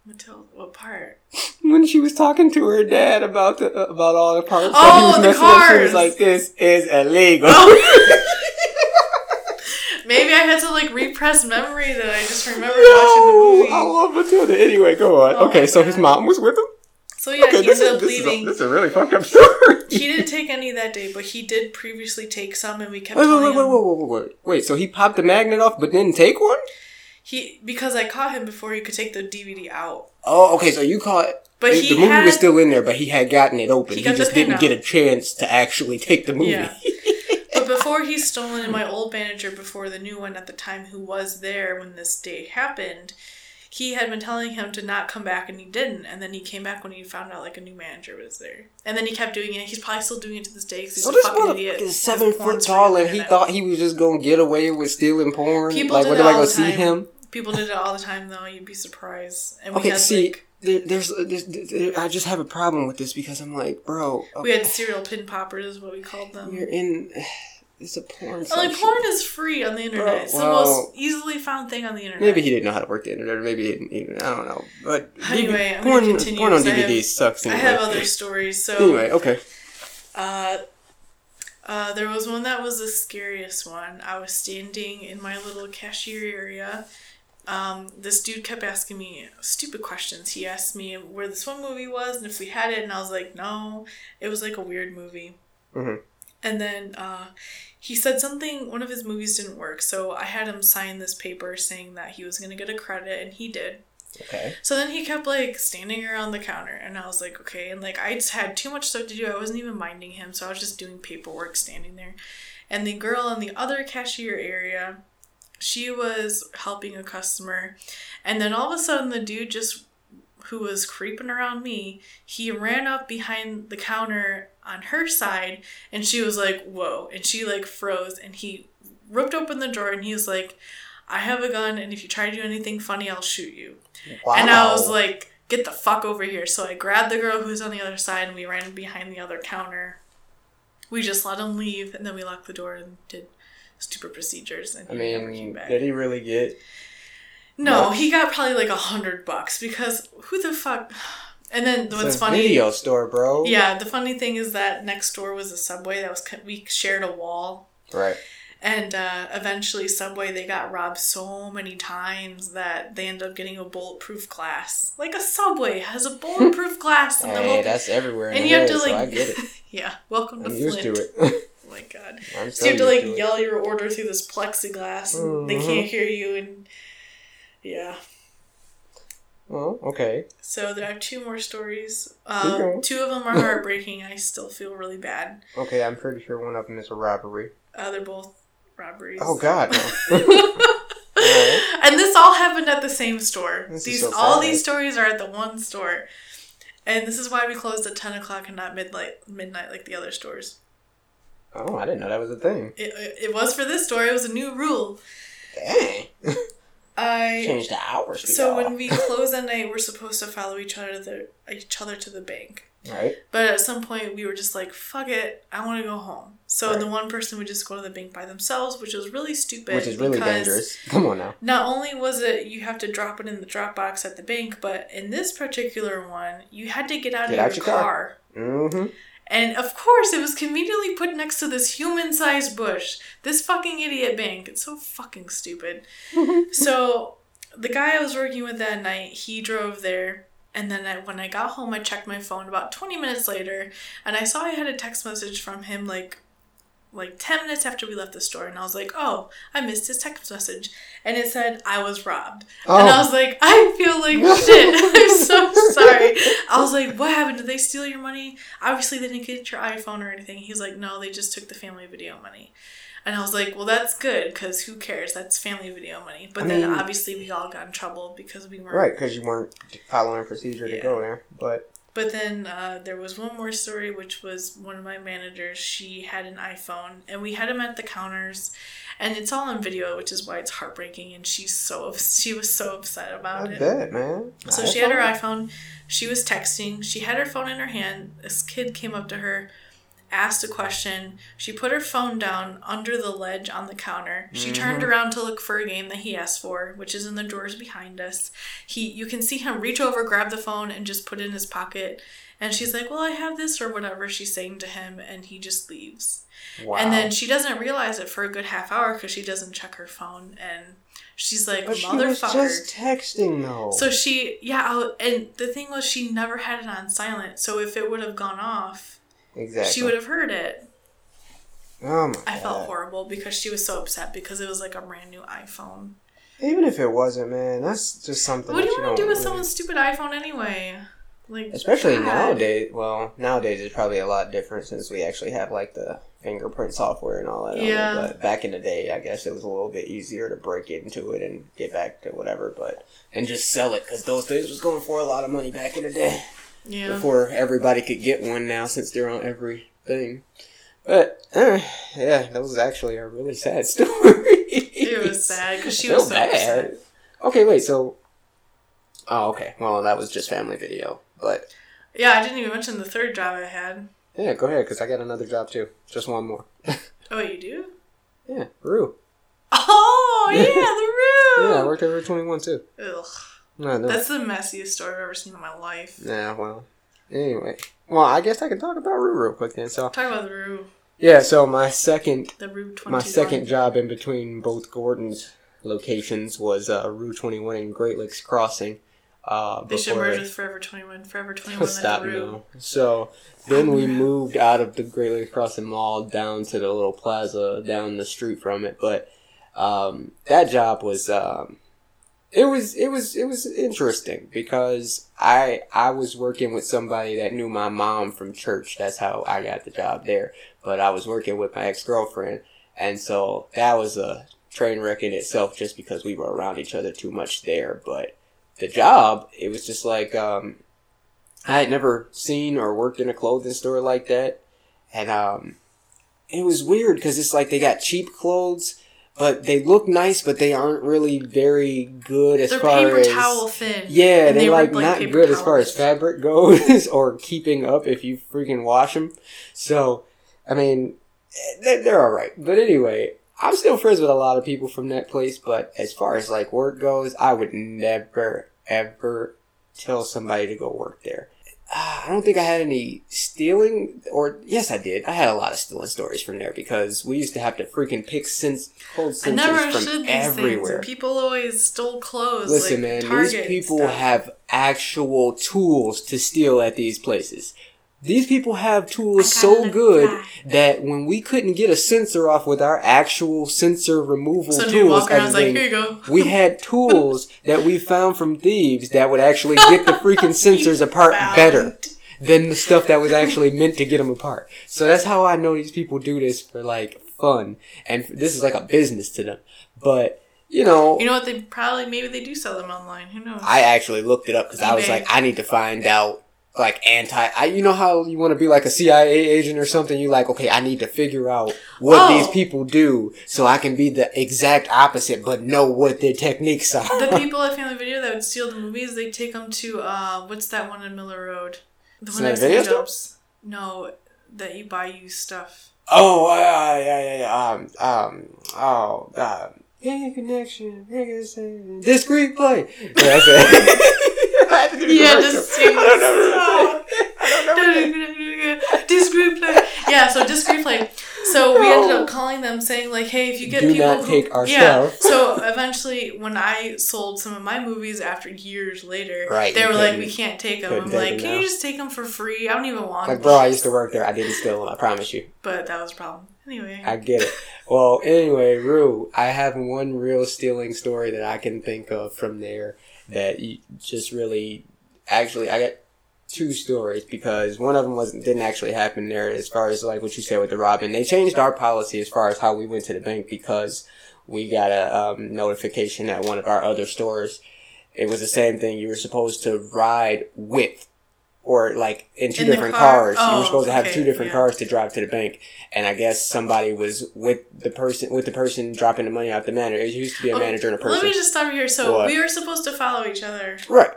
Matilda, what part? when she was talking to her dad about the about all the parts Oh, he was the messing up, she cars. was like, "This is illegal." Oh. Maybe I had to like repress memory that I just remember watching the no, movie. I love Matilda. Anyway, go on. Oh okay, so his mom was with him. So yeah, okay, he ended up this, is a, leaving. this is a really fucked up story. he didn't take any that day, but he did previously take some, and we kept Wait, wait, wait, wait, wait, wait, wait, wait. Wait, so he popped the magnet off but didn't take one? he because I caught him before he could take the DVD out. Oh, okay, so you caught But the, he the movie had, was still in there, but he had gotten it open. He He, just didn't out. get a chance to actually take the movie. Yeah. But before he's stolen, and my old manager before the new one at the time, who was there when this day happened, he had been telling him to not come back, and he didn't. And then he came back when he found out like a new manager was there. And then he kept doing it. He's probably still doing it to this day because he's a fucking idiot. is seven foot tall, and he thought he was just gonna get away with stealing porn. People like, did what it am I all gonna the see time. him? People did it all the time, though. You'd be surprised. And we Okay, had see, like there, there's, uh, there's, there, I just have a problem with this because I'm like, bro, we had serial pin poppers, is what we called them. you're in. It's a porn. Like porn is free on the internet. it's the well, most easily found thing on the internet. Maybe he didn't know how to work the internet, or maybe he didn't even. I don't know. But Anyway, I'm porn, continue porn on DVD have- sucks. I Anyway. have other stories. So Anyway, okay. Uh, uh, there was one that was the scariest one. I was standing in my little cashier area. Um, this dude kept asking me stupid questions. He asked me where this one movie was and if we had it, and I was like, no. It was like a weird movie. Mhm. And then uh, he said something, one of his movies didn't work, so I had him sign this paper saying that he was going to get a credit, and he did. Okay. So then he kept like standing around the counter, and I was like, okay. And like I just had too much stuff to do. I wasn't even minding him, so I was just doing paperwork standing there. And the girl in the other cashier area, she was helping a customer, and then all of a sudden the dude just who was creeping around me, he ran up behind the counter on her side, and she was like, whoa, and she like froze, and he ripped open the drawer, and he was like. I have a gun, and if you try to do anything funny, I'll shoot you. Wow. And I was like, get the fuck over here. So I grabbed the girl who was on the other side and we ran behind the other counter. We just let him leave and then we locked the door and did stupid procedures and I mean, back. did he really get? no, much? he got probably like a hundred bucks because who the fuck and then It's what's a funny video store, bro. Yeah, the funny thing is that next door was a subway that was we shared a wall Right. And uh, eventually, Subway they got robbed so many times that they ended up getting a bulletproof glass. Like a Subway has a bulletproof glass in the Hey, whole. that's everywhere. And the you have to so like, I get it. yeah, welcome to I'm used Flint. to it. Oh my god! I'm So you have to like to yell your order through this plexiglass, and they can't hear you, and yeah. Well, okay. So I have two more stories. Uh, two of them are heartbreaking. I still feel really bad. Okay, I'm pretty sure one of them is a robbery. Uh, they're both robberies. Oh God, no. And this all happened at the same store. This is these so all these stories are at the one store, and this is why we closed at ten o'clock and not midnight midnight like the other stores. oh, I didn't know that was a thing. It, it, it was for this store. It was a new rule. Dang. I Change the hours. so when we close at night, we're supposed to follow each other to the each other to the bank. right. But at some point, we were just like, "Fuck it, I want to go home." So Right. the one person would just go to the bank by themselves, which was really stupid. Which is really dangerous. Come on now. Not only was it you have to drop it in the drop box at the bank, but in this particular one, you had to get out Get of out your your car. car. Mm-hmm. And of course, it was conveniently put next to this human sized bush. This fucking idiot bank. It's so fucking stupid. so, the guy I was working with that night, he drove there. And then I, when I got home, I checked my phone about 20 minutes later, and I saw I had a text message from him like like 10 minutes after we left the store and I was like, "Oh, I missed his text message." And it said I was robbed. Oh. And I oh. was like, "I feel like shit. I'm so sorry. I was like, what happened? Did they steal your money? Obviously, they didn't get your iPhone or anything. He's like, no, they just took the family video money. And I was like, well, that's good because who cares? That's family video money. But I then mean- obviously we all got in trouble because we weren't. Right, because you weren't following procedure to go there. But But then uh, there was one more story, which was one of my managers. She had an iPhone, and we had him at the counters, and it's all on video, which is why it's heartbreaking. And she's so she was so upset about I it. bet, man. So she had her iPhone. She was texting. She had her phone in her hand. This kid came up to her, asked a question. She put her phone down under the ledge on the counter. She mm-hmm. turned around to look for a game that he asked for, which is in the drawers behind us. He, you can see him reach over, grab the phone, and just put it in his pocket. And she's like, "Well, I have this or whatever." She's saying to him, and he just leaves. Wow. And then she doesn't realize it for a good half hour because she doesn't check her phone, and she's like, but she was "Motherfucker." just texting though. So she, yeah, I- and the thing was, she never had it on silent. So if it would have gone off, exactly. she would have heard it. Oh my I felt horrible because she was so upset because it was like a brand new iPhone. Even if it wasn't, man, that's just something. What do that you want to don't with really- someone's stupid iPhone anyway? Like, Especially God. nowadays. Well, nowadays it's probably a lot different since we actually have like the fingerprint software and all that. it. Yeah. But back in the day, I guess it was a little bit easier to break into it and get back to whatever, but and just sell it because those things was going for a lot of money back in the day. Yeah. Before everybody could get one now, since they're on everything. But uh, yeah, that was actually a really sad story. It was sad because she I was so bad. upset. Okay, wait. So, oh, okay. Well, that was just family video, but Yeah, I didn't even mention the third job I had. yeah, go ahead because I got another job too. Just one more. Oh, you do? yeah, Rue. Oh, yeah, the room. Yeah, I worked over at Twenty One too. Ugh. No, no. That's the messiest story I've ever seen in my life. Yeah, well. Anyway, well, I guess I can talk about Rue real quick then. So, Talk about the Rue. yeah, so my second The Rue 22. my second job in between both Gordon's locations was uh, Rue Twenty One and Great Lakes Crossing. Uh, They should merge with Forever 21. Forever 21 Stop at the Rue. So then we moved out of the Great Lakes Crossing Mall down to the little plaza down the street from it. But um, that job was um, it was it was it was interesting because I I was working with somebody that knew my mom from church. That's how I got the job there. But I was working with my ex girlfriend, and so that was a train wreck in itself just because we were around each other too much there. But the job, it was just like um, I had never seen or worked in a clothing store like that, and um, it was weird because it's like they got cheap clothes, but they look nice, but they aren't really very good as They're far paper as towel thin. yeah, they, they like like, not good as far as fabric goes or keeping up if you freaking wash them. So, I mean, they're, they're all right. But anyway, I'm still friends with a lot of people from that place. But as far as like work goes, I would never ever tell somebody to go work there. Ah, I don't think I had any stealing, or yes, I did. I had a lot of stealing stories from there because we used to have to freaking pick since cold sensors from everywhere. People always stole clothes. Listen, like man, these people stuff. have actual tools to steal at these places. These people have tools so good fly. that when we couldn't get a sensor off with our actual sensor removal So tools, walk and like, everything, here you go. we had tools that we found from thieves that would actually get the freaking sensors apart Found. better than the stuff that was actually meant to get them apart. So that's how I know these people do this for like fun, and this is like a business to them. But you know, You know what? They probably maybe they do sell them online. Who knows? I actually looked it up because I was like, I need to find out like anti. I, you know how you want to be like a CIA agent or something. You like, okay, I need to figure out what Oh. these people do so I can be the exact opposite, but know what their techniques are. the people at Family Video that would steal the movies, they take them to uh, what's that one in Miller Road? The one that video jobs. No, that you buy used stuff. oh, yeah, yeah, yeah, yeah. Um, um, oh, in connection, Disc Replay. Yeah, that's it. I had to do Yeah, just sing I don't know. what to say. I don't know. what to say. disc replay. Yeah, so disc replay. So we ended No. up calling them saying like, hey, if you get Do people not who, take our yeah. stuff. So eventually, when I sold some of my movies after years later, Right, they you were like, couldn't- we can't take them. couldn't I'm take like, them can now. you just take them for free? I don't even want them. Like, them. bro, I used to work there. I didn't steal them. I promise you. But that was a problem. Anyway, I get it. Well, anyway, Rue, I have one real stealing story that I can think of from there that you just really, actually, I got two stories because one of them wasn't didn't actually happen there. As far as like what you said with the robin, they changed our policy as far as how we went to the bank because we got a um, notification at one of our other stores. It was the same thing. You were supposed to ride with or like in two In different car? cars. you Oh, were supposed to have okay, two different yeah. cars to drive to the bank. And I guess somebody was with the person with the person dropping the money out the manager. It used to be a Oh, manager and a person. Let me just stop you here. So What? we were supposed to follow each other, Right.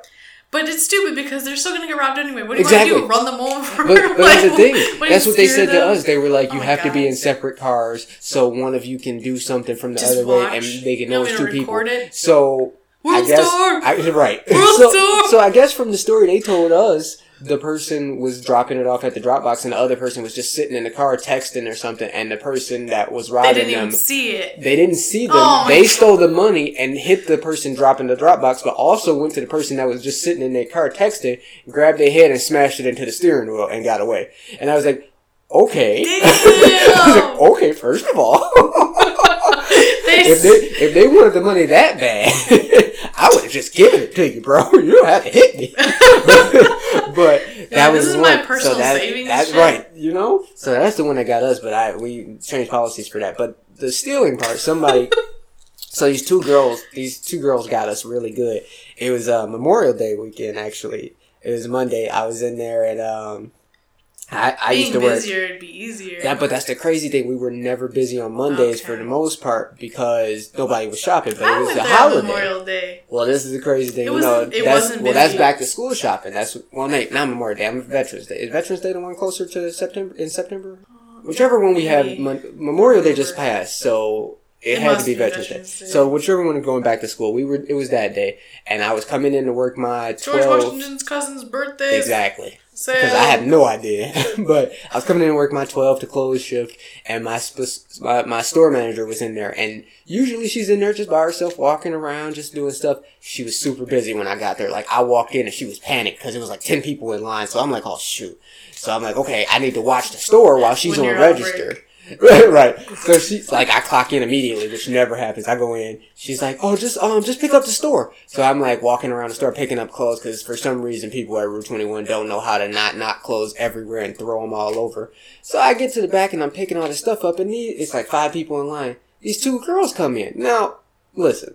but it's stupid because they're still gonna get robbed anyway. What do you Exactly. want to do? Run them over? But, but that's the thing. That's what they said to us. They were like, you Oh have to be in separate cars so one of you can do something from the Just other way and they can know it's two people. it? So World I guess! I, right. World so, so I guess from the story they told us, the person was dropping it off at the drop box and the other person was just sitting in the car texting or something and the person that was They robbing didn't them even see it. they didn't see them. Oh they God. stole the money and hit the person dropping the drop box, but also went to the person that was just sitting in their car texting, grabbed their head and smashed it into the steering wheel and got away. And I was like, okay. I was like, okay, first of all. If they if they wanted the money that bad, I would have just given it to you, bro. You don't have to hit me. but that Yeah, was this is one. my so that, savings That's shit. right. You know. So that's the one that got us. But I we changed policies for that. But the stealing part, somebody. so these two girls, these two girls got us really good. It was uh, Memorial Day weekend actually. It was Monday. I was in there at um. I, I Being used to work. busier would be easier. Yeah, but that's the crazy thing. We were never busy on Mondays for the most part because nobody was shopping. But I it was a holiday. Memorial Day. Well, this is the crazy thing. It you know, it that's wasn't well, that's back to school shopping. That's well, no, not Memorial Day. I'm Veterans Day. Is Veterans Day the one closer to September in September? Uh, whichever one we have, Memorial Day just passed, so it, It had to be be Veterans, Veterans Day. Day. So whichever one is going back to school, we were. It was that day, and I was coming in to work my George. Washington's cousin's birthday. Exactly. Because I had no idea. but I was coming in to work my 12 to close shift, and my, sp- my my store manager was in there. And usually she's in there just by herself, walking around, just doing stuff. She was super busy when I got there. Like, I walked in and she was panicked because it was like 10 people in line. So I'm like, oh, shoot. So I'm like, okay, I need to watch the store while she's When on register. Right, right. So she's like, I clock in immediately, which never happens. I go in. She's like, oh, just um, just pick up the store. So I'm like walking around the store picking up clothes because for some reason people at Rue 21 don't know how to not knock clothes everywhere and throw them all over. So I get to the back and I'm picking all this stuff up, and these, it's like five people in line. These two girls come in. Now, listen.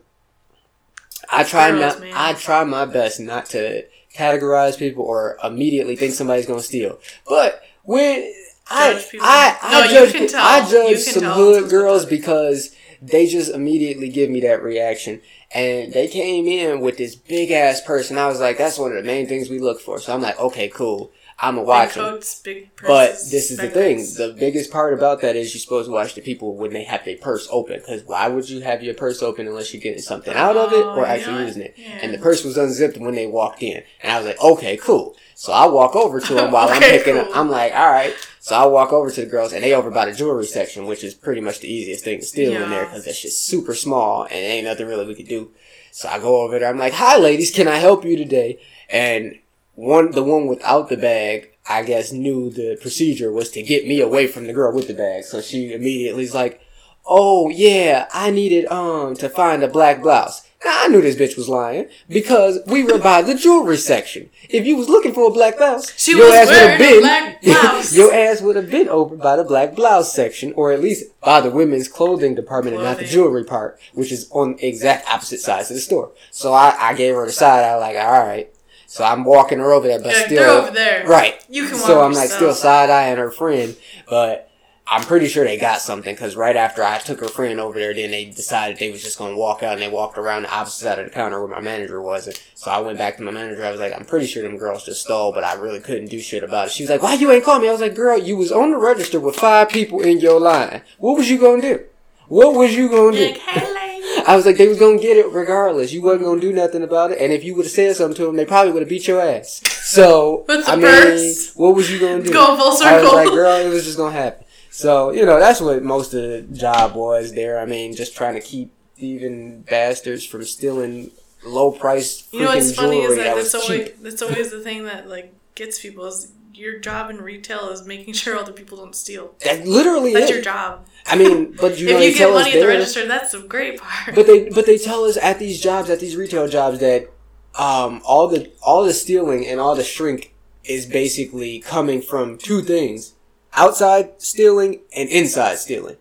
I try Girls, not. man. I try my best not to categorize people or immediately think somebody's gonna steal. But when I Judge people. I I No, judge can tell. I You judge can some tell hood girls because they just immediately give me that reaction. And they came in with this big ass purse, and I was like, "That's one of the main things we look for." So I'm like, "Okay, cool. I'm gonna Big watch coats, But this is the thing. The biggest part about that is you're supposed to watch the people when they have their purse open. Because why would you have your purse open unless you're getting something out of it Oh, or actually know using it? Yeah. And the purse was unzipped when they walked in. And I was like, okay, cool. So I walk over to them while I'm Okay, picking up. cool. I'm like, all right. So I walk over to the girls and they over by the jewelry section, which is pretty much the easiest thing to steal in there because that's just super small and ain't nothing really we could do. So I go over there. I'm like, hi, ladies. Can I help you today? And one, the one without the bag, I guess knew the procedure was to get me away from the girl with the bag. So she immediately is like, "Oh yeah, I needed um to find a black blouse." I knew this bitch was lying because we were by the jewelry section. If you was looking for a black blouse, She your was ass would have been your ass would have been over by the black blouse section, or at least by the women's clothing department and not the jewelry part, which is on the exact opposite sides of the store. So I, I gave her the side. I was like, all right. So I'm walking her over there, but You're still, over there. right. You can So I'm like still side eyeing her friend, but I'm pretty sure they got something because right after I took her friend over there, then they decided they was just gonna walk out and they walked around the opposite side of the counter where my manager wasn't. So I went back to my manager. I was like, I'm pretty sure them girls just stole, but I really couldn't do shit about it. She was like, Why you ain't call me? I was like, Girl, you was on the register with five people in your line. What was you gonna do? What was you gonna do? like, hey, lady. I was like, they was gonna get it regardless. You wasn't gonna do nothing about it, and if you would have said something to them, they probably would have beat your ass. So, I mean, purse. what was you gonna do? Going full circle. I was like, girl, it was just gonna happen. So, you know, that's what most of the job was there. I mean, just trying to keep even bastards from stealing low price You know what's funny is that that that's always cheap. that's always the thing that like gets people is your job in retail is making sure other people don't steal. That literally That's is. your job. I mean, but you know, if they you get money at the register, that's the great part. But they but they tell us at these jobs, at these retail jobs, that um all the all the stealing and all the shrink is basically coming from two things outside stealing and inside stealing.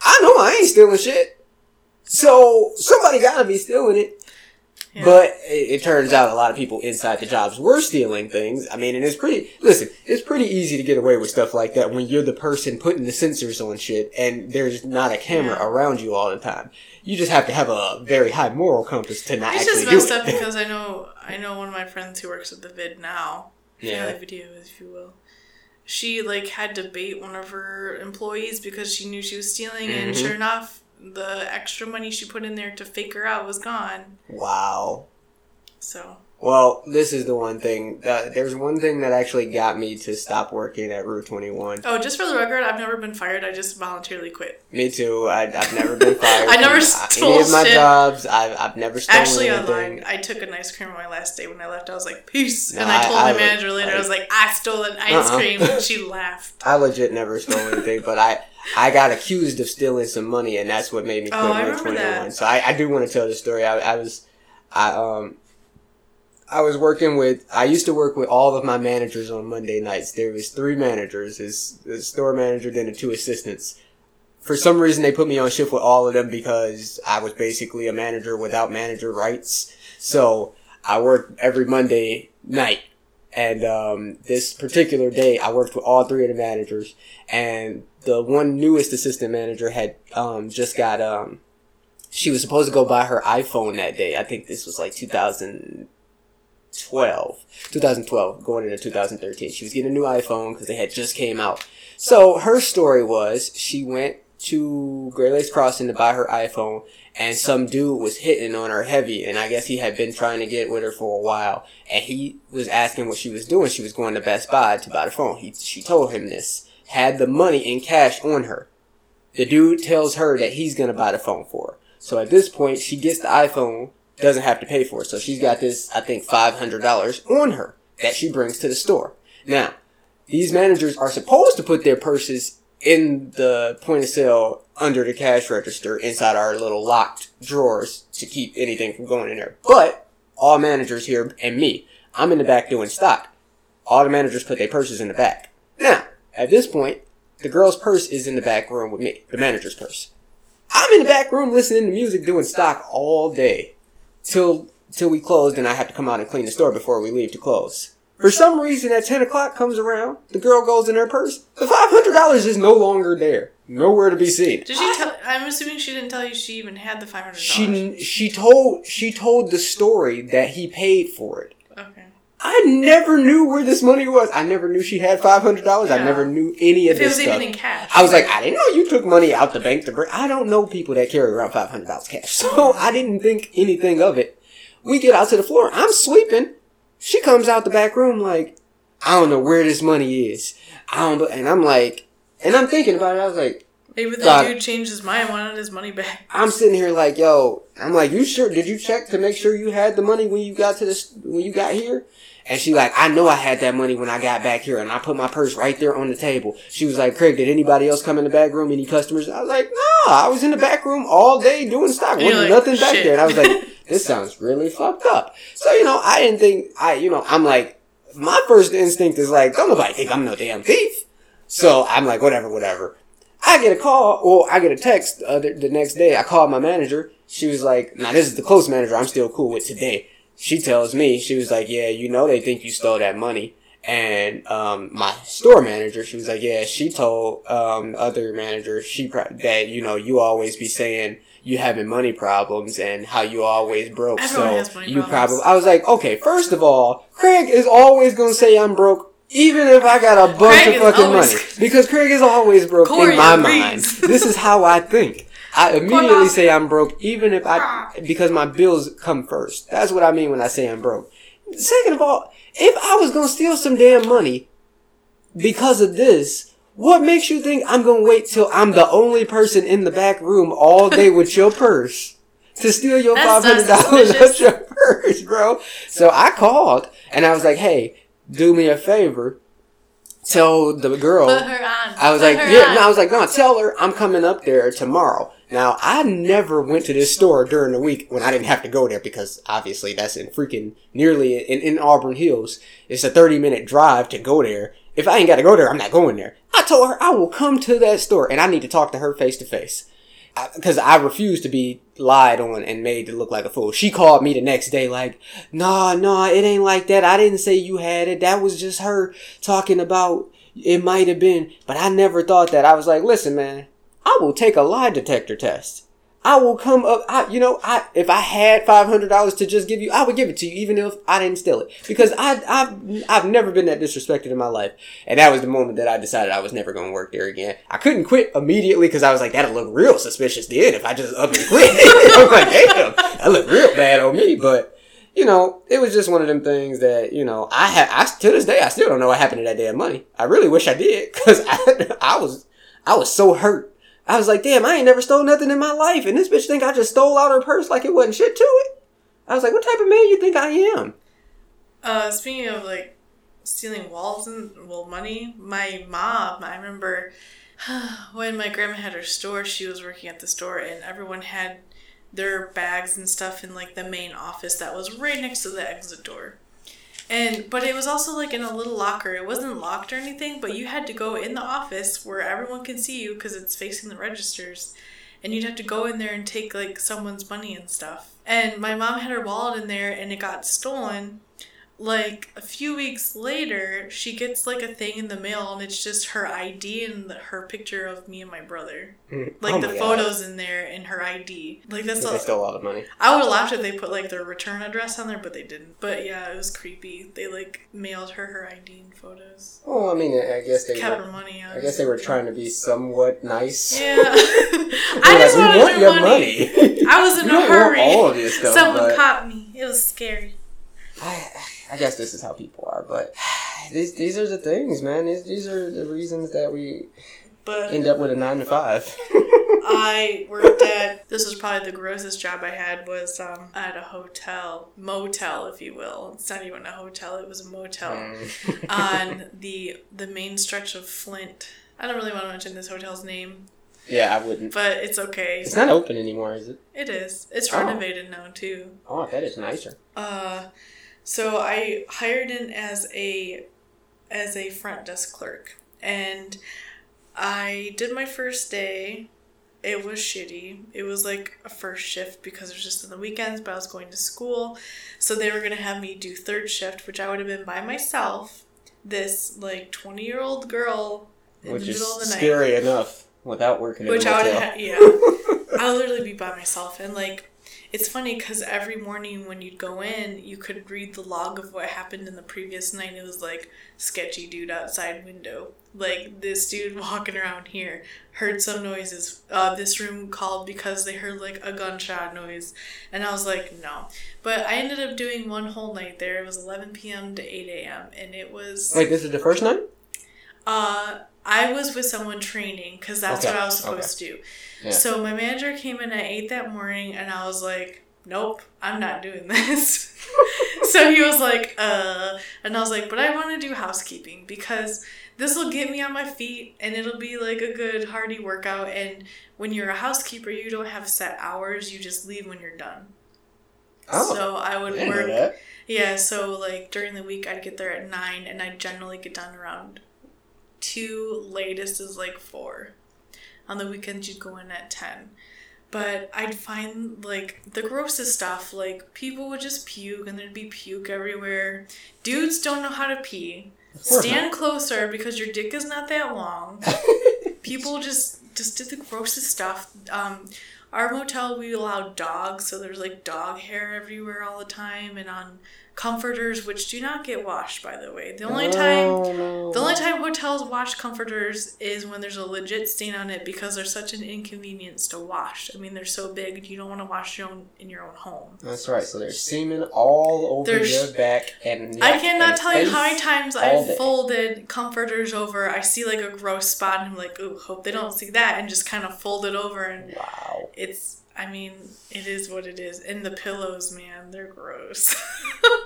I know I ain't stealing shit. So somebody gotta be stealing it. Yeah. But it, it turns out a lot of people inside the jobs were stealing things. I mean, and it's pretty, listen, it's pretty easy to get away with stuff like that when you're the person putting the sensors on shit and there's not a camera Yeah. around you all the time. You just have to have a very high moral compass to not It's actually just do messed up because I know I know one of my friends who works at the vid now. Yeah. Family video, if you will. She like had to bait one of her employees because she knew she was stealing, and Mhm. sure enough, the extra money she put in there to fake her out was gone. wow. So Well, this is the one thing. Uh, there's one thing that actually got me to stop working at Rue 21. Oh, just for the record, I've never been fired. I just voluntarily quit. Me too. I, I've never been fired. I never stole any of my shit. jobs. I've, I've never stolen Actually, anything. online, I took an ice cream on my last day when I left. I was like, "Peace," No, and I I- told I my would- manager later. I was like, "I stole an ice Uh-uh. cream," and she laughed. I legit never stole anything, but I I got accused of stealing some money, and that's what made me quit Oh, I Rue 21. that. So I, I do want to tell the story. I, I was I um I was working with I used to work with all of my managers on Monday nights. There was three managers, his, his store manager, then the two assistants. For some reason, they put me on shift with all of them because I was basically a manager without manager rights. So I worked every Monday night. And um, this particular day, I worked with all three of the managers. And the one newest assistant manager had um, just got. Um, she was supposed to go buy her iPhone that day. I think this was like 2012. 2012, going into 2013. She was getting a new iPhone because they had just came out. So her story was she went to Great Lakes Crossing to buy her iPhone, and some dude was hitting on her heavy, and I guess he had been trying to get with her for a while, and he was asking what she was doing. She was going to Best Buy to buy the phone. He, she told him this, had the money in cash on her. The dude tells her that he's gonna buy the phone for her. So at this point, she gets the iPhone, doesn't have to pay for it. So she's got this, I think, five hundred dollars on her that she brings to the store. Now, these managers are supposed to put their purses in the point of sale under the cash register inside our little locked drawers to keep anything from going in there. But all managers here and me, I'm in the back doing stock. All the managers put their purses in the back. Now, at this point, the girl's purse is in the back room with me, the manager's purse. I'm in the back room listening to music, doing stock all day till till we closed, and I have to come out and clean the store before we leave to close. For some reason, at ten o'clock comes around, the girl goes in her purse. The five hundred dollars is no longer there, nowhere to be seen. Did she tell? I'm assuming she didn't tell you she even had the five hundred dollars. She she told she told the story that he paid for it. I never knew where this money was. I never knew she had five hundred dollars. I never knew any of If it this was stuff. even in cash. I was like, I didn't know you took money out the bank to bring. I don't know people that carry around five hundred dollars cash, so I didn't think anything of it. We get out to the floor. I'm sweeping. She comes out the back room like, I don't know where this money is. I don't. And I'm like, and I'm thinking about it. I was like, Maybe the God. dude changed his mind, wanted his money back. I'm sitting here like, yo, I'm like, you sure? Did you check to make sure you had the money when you got to this when you got here? And she like, I know I had that money when I got back here, and I put my purse right there on the table. She was like, Craig, did anybody else come in the back room? Any customers? I was like, no, I was in the back room all day doing stock. Wasn't like, nothing back "Shit." there. And I was like, this sounds really fucked up. So you know, I didn't think I, you know, I'm like, my first instinct is like, don't nobody think I'm no damn thief. So I'm like, whatever, whatever. I get a call, or I get a text uh, the, the next day. I called my manager. She was like, now this is the close manager I'm still cool with today. She tells me, she was like, yeah, you know they think you stole that money. And um, my store manager, she was like, yeah, she told um, other manager she pro- that, you know, you always be saying you having money problems and how you always broke. Everyone so you probably, I was like, okay, first of all, Craig is always going to say I'm broke even if I got a bunch Craig of fucking always- money. Because Craig is always broke Cori in my agrees. mind. This is how I think. I immediately say I'm broke, even if I, because my bills come first. That's what I mean when I say I'm broke. Second of all, if I was gonna steal some damn money because of this, what makes you think I'm gonna wait till I'm the only person in the back room all day with your purse to steal your five That's hundred dollars out your purse, bro? So I called and I was like, "Hey, do me a favor, tell the girl." Put her on. I was Put like, yeah, no, I was like, no, tell her I'm coming up there tomorrow. Now, I never went to this store during the week when I didn't have to go there because obviously that's in freaking nearly in, in Auburn Hills. It's a 30 minute drive to go there. If I ain't got to go there, I'm not going there. I told her I will come to that store and I need to talk to her face to face. Because I, refuse to be lied on and made to look like a fool. She called me the next day like, nah, nah, it ain't like that. I didn't say you had it. That was just her talking about it might have been. But I never thought that. I was like, listen, man, I will take a lie detector test. I will come up. I, you know, I if I had five hundred dollars to just give you, I would give it to you, even if I didn't steal it, because I, I've, I've never been that disrespected in my life, and that was the moment that I decided I was never going to work there again. I couldn't quit immediately because I was like, that'll look real suspicious then if I just up and quit. I'm like, damn, that look real bad on me, but you know, it was just one of them things that you know I had. I to this day I still don't know what happened to that damn money. I really wish I did because I, I was I was so hurt I was like, damn, I ain't never stole nothing in my life, and this bitch think I just stole out her purse like it wasn't shit to it. I was like, what type of man you think I am? Uh, speaking of like stealing wallets and well money, my mom, I remember when my grandma had her store, she was working at the store, and everyone had their bags and stuff in like the main office that was right next to the exit door. And but it was also like in a little locker. It wasn't locked or anything, but you had to go in the office where everyone can see you because it's facing the registers. And you'd have to go in there and take like someone's money and stuff. And my mom had her wallet in there and it got stolen like a few weeks later, she gets like a thing in the mail, and it's just her ID and the, her picture of me and my brother, mm. like oh the photos God. in there and her ID. Like that's they stole a lot of money. I would have laughed if they put like their return address on there, but they didn't. But yeah, it was creepy. They like mailed her her ID and photos. Oh, I mean, I guess they kept were, her money. I guess they were trying to be somewhat nice. Yeah, I just like, wanted want money. money. I was in a hurry. all of this stuff. Someone but... caught me. It was scary. I I guess this is how people are, but these these are the things, man. These these are the reasons that we but end up with a nine to five. I worked at this was probably the grossest job I had was um, at a hotel motel, if you will. It's not even a hotel; it was a motel mm. on the the main stretch of Flint. I don't really want to mention this hotel's name. Yeah, I wouldn't. But it's okay. It's not open anymore, is it? It is. It's oh. renovated now too. Oh, that is nicer. Uh, so I hired in as a as a front desk clerk and I did my first day. It was shitty. It was like a first shift because it was just on the weekends, but I was going to school. So they were going to have me do third shift, which I would have been by myself. This like 20 year old girl in which the middle of the night. scary enough without working which I would have, yeah. I'll literally be by myself and like it's funny because every morning when you'd go in, you could read the log of what happened in the previous night. It was like sketchy dude outside window, like this dude walking around here heard some noises. Uh, this room called because they heard like a gunshot noise, and I was like, no. But I ended up doing one whole night there. It was eleven p.m. to eight a.m. and it was. Wait, this is the first night. Uh, I was with someone training because that's okay. what I was supposed okay. to do. So my manager came in at eight that morning, and I was like, "Nope, I'm not doing this." so he was like, "Uh," and I was like, "But I want to do housekeeping because this will get me on my feet, and it'll be like a good hearty workout. And when you're a housekeeper, you don't have set hours; you just leave when you're done." Oh, so I would I work. Yeah, so like during the week, I'd get there at nine, and I'd generally get done around two. Latest is like four. On the weekends, you'd go in at 10. But I'd find like the grossest stuff. Like people would just puke and there'd be puke everywhere. Dudes don't know how to pee. Stand closer because your dick is not that long. people just just did the grossest stuff. Um, our motel we allowed dogs, so there's like dog hair everywhere all the time, and on comforters which do not get washed by the way. The only time the only time hotels wash comforters is when there's a legit stain on it because they're such an inconvenience to wash. I mean they're so big you don't want to wash your own in your own home. That's right. So there's semen all over there's, your back and i cannot tell you how many times i've day. folded comforters over. I see like a gross spot and i'm like ooh hope they don't see that and just kind of fold it over and wow. it's I mean, it is what it is. And the pillows, man, they're gross.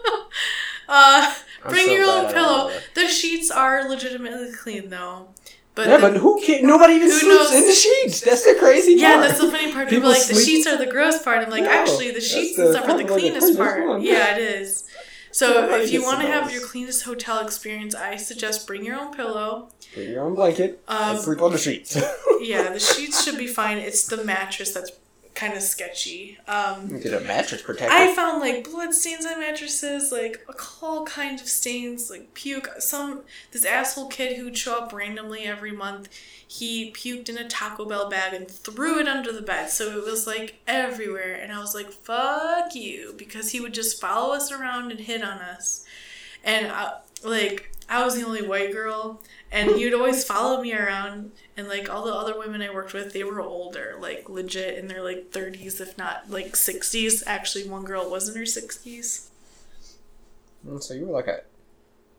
uh, bring so your own pillow. The sheets are legitimately clean though. But yeah, then- but who can Nobody even sleeps knows? in the sheets. That's the crazy yeah, part. Yeah, that's the funny part. People People, like the sheets are the gross part. I'm like, No, actually, the sheets the and stuff are the the cleanest part. one. Yeah, it is. So if you want to to have your cleanest hotel experience, I suggest bring your own pillow. Bring your own blanket Um, and sleep on the sheets. Yeah, the sheets should be fine. It's the mattress that's kind of sketchy. Um, Get a mattress protector. I found like blood stains on mattresses, like all kinds of stains, like puke. Some this asshole kid who'd show up randomly every month, he puked in a Taco Bell bag and threw it under the bed, so it was like everywhere. And I was like, "Fuck you," because he would just follow us around and hit on us, and I, like I was the only white girl. And he would always follow me around, and like all the other women I worked with, they were older, like legit in their like 30s, if not like 60s. Actually, one girl was in her 60s. Mm, so you were like a,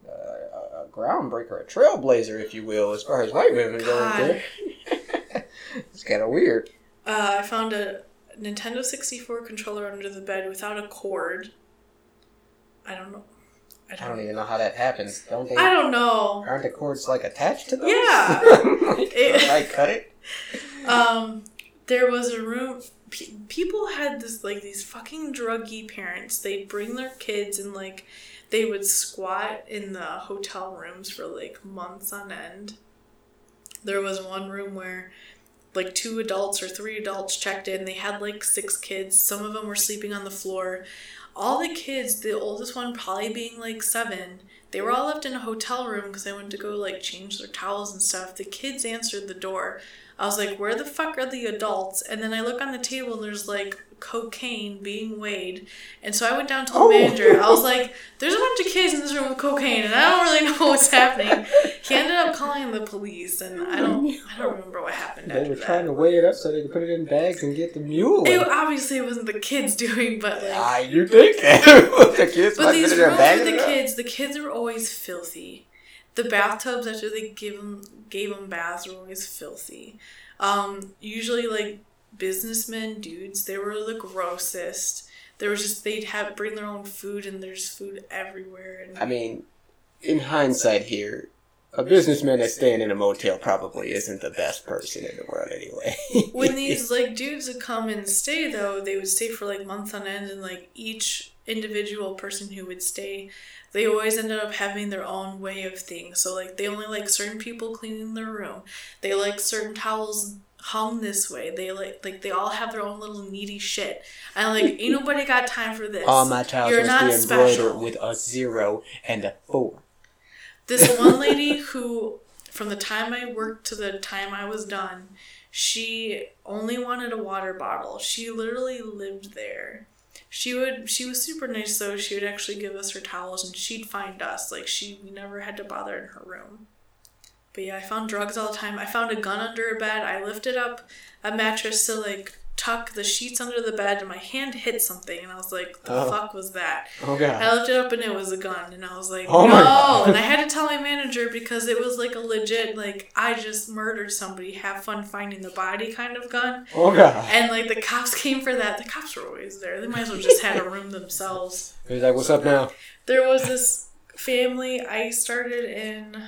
uh, a groundbreaker, a trailblazer, if you will, as far as white women go. There. it's kind of weird. Uh, I found a Nintendo 64 controller under the bed without a cord. I don't know. I I don't, don't even know how that happens. Don't they? I don't know. Aren't the cords like attached to those? Yeah. It- I cut it. Um, there was a room. Pe- people had this like these fucking druggy parents. They'd bring their kids and like they would squat in the hotel rooms for like months on end. There was one room where like two adults or three adults checked in. They had like six kids. Some of them were sleeping on the floor. All the oh. kids, the oldest one probably being like seven, they were all left in a hotel room because they went to go like change their towels and stuff. The kids answered the door. I was like, where the fuck are the adults? And then I look on the table and there's like cocaine being weighed. And so I went down to the Oh. manager. I was like, there's a bunch of kids in this room with cocaine and I don't really know what's happening. He ended up calling the police and I don't I don't remember what happened They were that. trying to weigh it up so they could put it in bags and get the mule. It, obviously it wasn't the kids doing, but like Ah, you think that? the kids But these rooms with the kids, the kids were always filthy. The bathtubs after they gave them gave them baths were always filthy. Um, usually like businessmen, dudes, they were the grossest. There was just they'd have bring their own food and there's food everywhere. And I mean, in hindsight here, a businessman that's staying in a motel probably isn't the best person in the world anyway. when these like dudes would come and stay though they would stay for like months on end and like each individual person who would stay they always ended up having their own way of things so like they only like certain people cleaning their room they like certain towels hung this way they like like they all have their own little needy shit and like ain't nobody got time for this All my towels You're not must be embroidered special. with a zero and a four. This one lady who, from the time I worked to the time I was done, she only wanted a water bottle. She literally lived there. She would. She was super nice though. She would actually give us her towels and she'd find us. Like she we never had to bother in her room. But yeah, I found drugs all the time. I found a gun under a bed. I lifted up a mattress to like tuck the sheets under the bed, and my hand hit something, and I was like, "The Oh. fuck was that?" Oh god. I looked it up and it was a gun, and I was like, Oh no. And I had to tell my manager because it was like a legit, like, I just murdered somebody, have fun finding the body kind of gun. Oh god. And like the cops came for that. The cops were always there. They might as well just had a room themselves. He's like, what's up now? There was this family I started in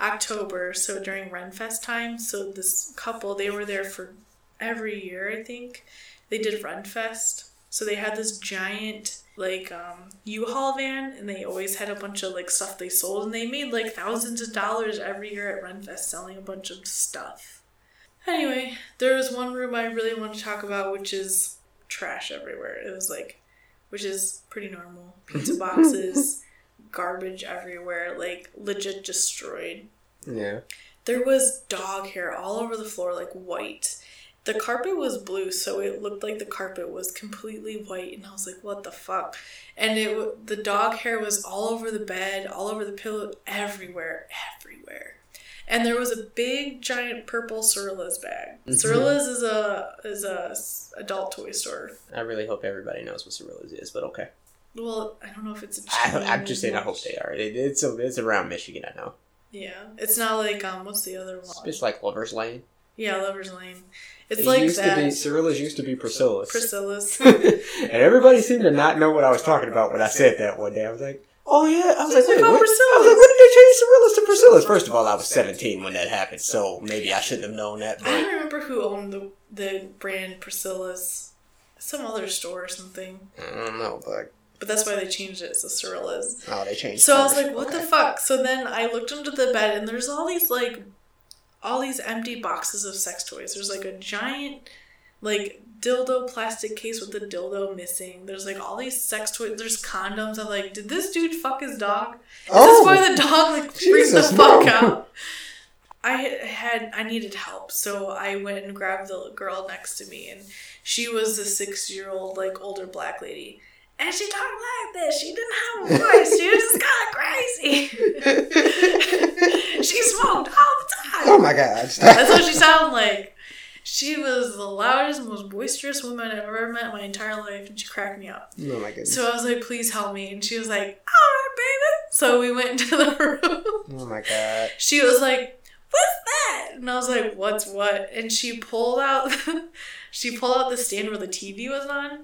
October, so during Renfest time. So this couple, they were there for every year, I think. They did Renfest. So they had this giant like um U-Haul van and they always had a bunch of like stuff they sold and they made like thousands of dollars every year at Renfest selling a bunch of stuff. Anyway, there was one room I really want to talk about which is trash everywhere. It was like which is pretty normal. Pizza boxes, garbage everywhere, like legit destroyed. Yeah. There was dog hair all over the floor, like white. The carpet was blue, so it looked like the carpet was completely white, and I was like, "What the fuck?" And it the dog hair was all over the bed, all over the pillow, everywhere, everywhere. And there was a big, giant purple Cirilla's bag. Cirilla's is a is a adult toy store. I really hope everybody knows what Cirillas is, but okay. Well, I don't know if it's a I, chain I'm just saying, I hope they are. It, it's a, it's around Michigan, I know. Yeah, it's not like um, what's the other It's one? just like Lover's Lane. Yeah, Lover's Lane. It's It like used that. to be Cirillas used to be Priscilla's. Priscilla's. and everybody seemed to not know what I was talking about when I said that one day. I was like, "Oh yeah," I was like, "Wait, what?" I was like, "When did they change Cirillas to Priscilla's. First of all, I was seventeen when that happened, so maybe I shouldn't have known that. I don't remember who owned the the brand Priscilla's. Some other store or something. I don't know. But But that's why they changed it to Cirilla's. oh, they changed. It. So I was like, what the fuck? So then I looked under the bed and there's all these like all these empty boxes of sex toys. There's like a giant like dildo plastic case with the dildo missing. There's like all these sex toys. There's condoms. I'm like, did this dude fuck his dog? Is this why oh, the dog like freaked the fuck no. out? I had I needed help, so I went and grabbed the girl next to me, and she was a six year old like older black lady, and she talked like this. She didn't have a voice. She was just kind of crazy. she smoked all the time. oh my god! That's what she sounded like. She was the loudest, most boisterous woman I've ever met in my entire life, and she cracked me up. Oh my goodness! So I was like, please help me. And she was like, all right, baby. So we went into the room. oh my god! She was like, what's that? And I was like, what's what? And she pulled out, she pulled out the stand where the TV was on.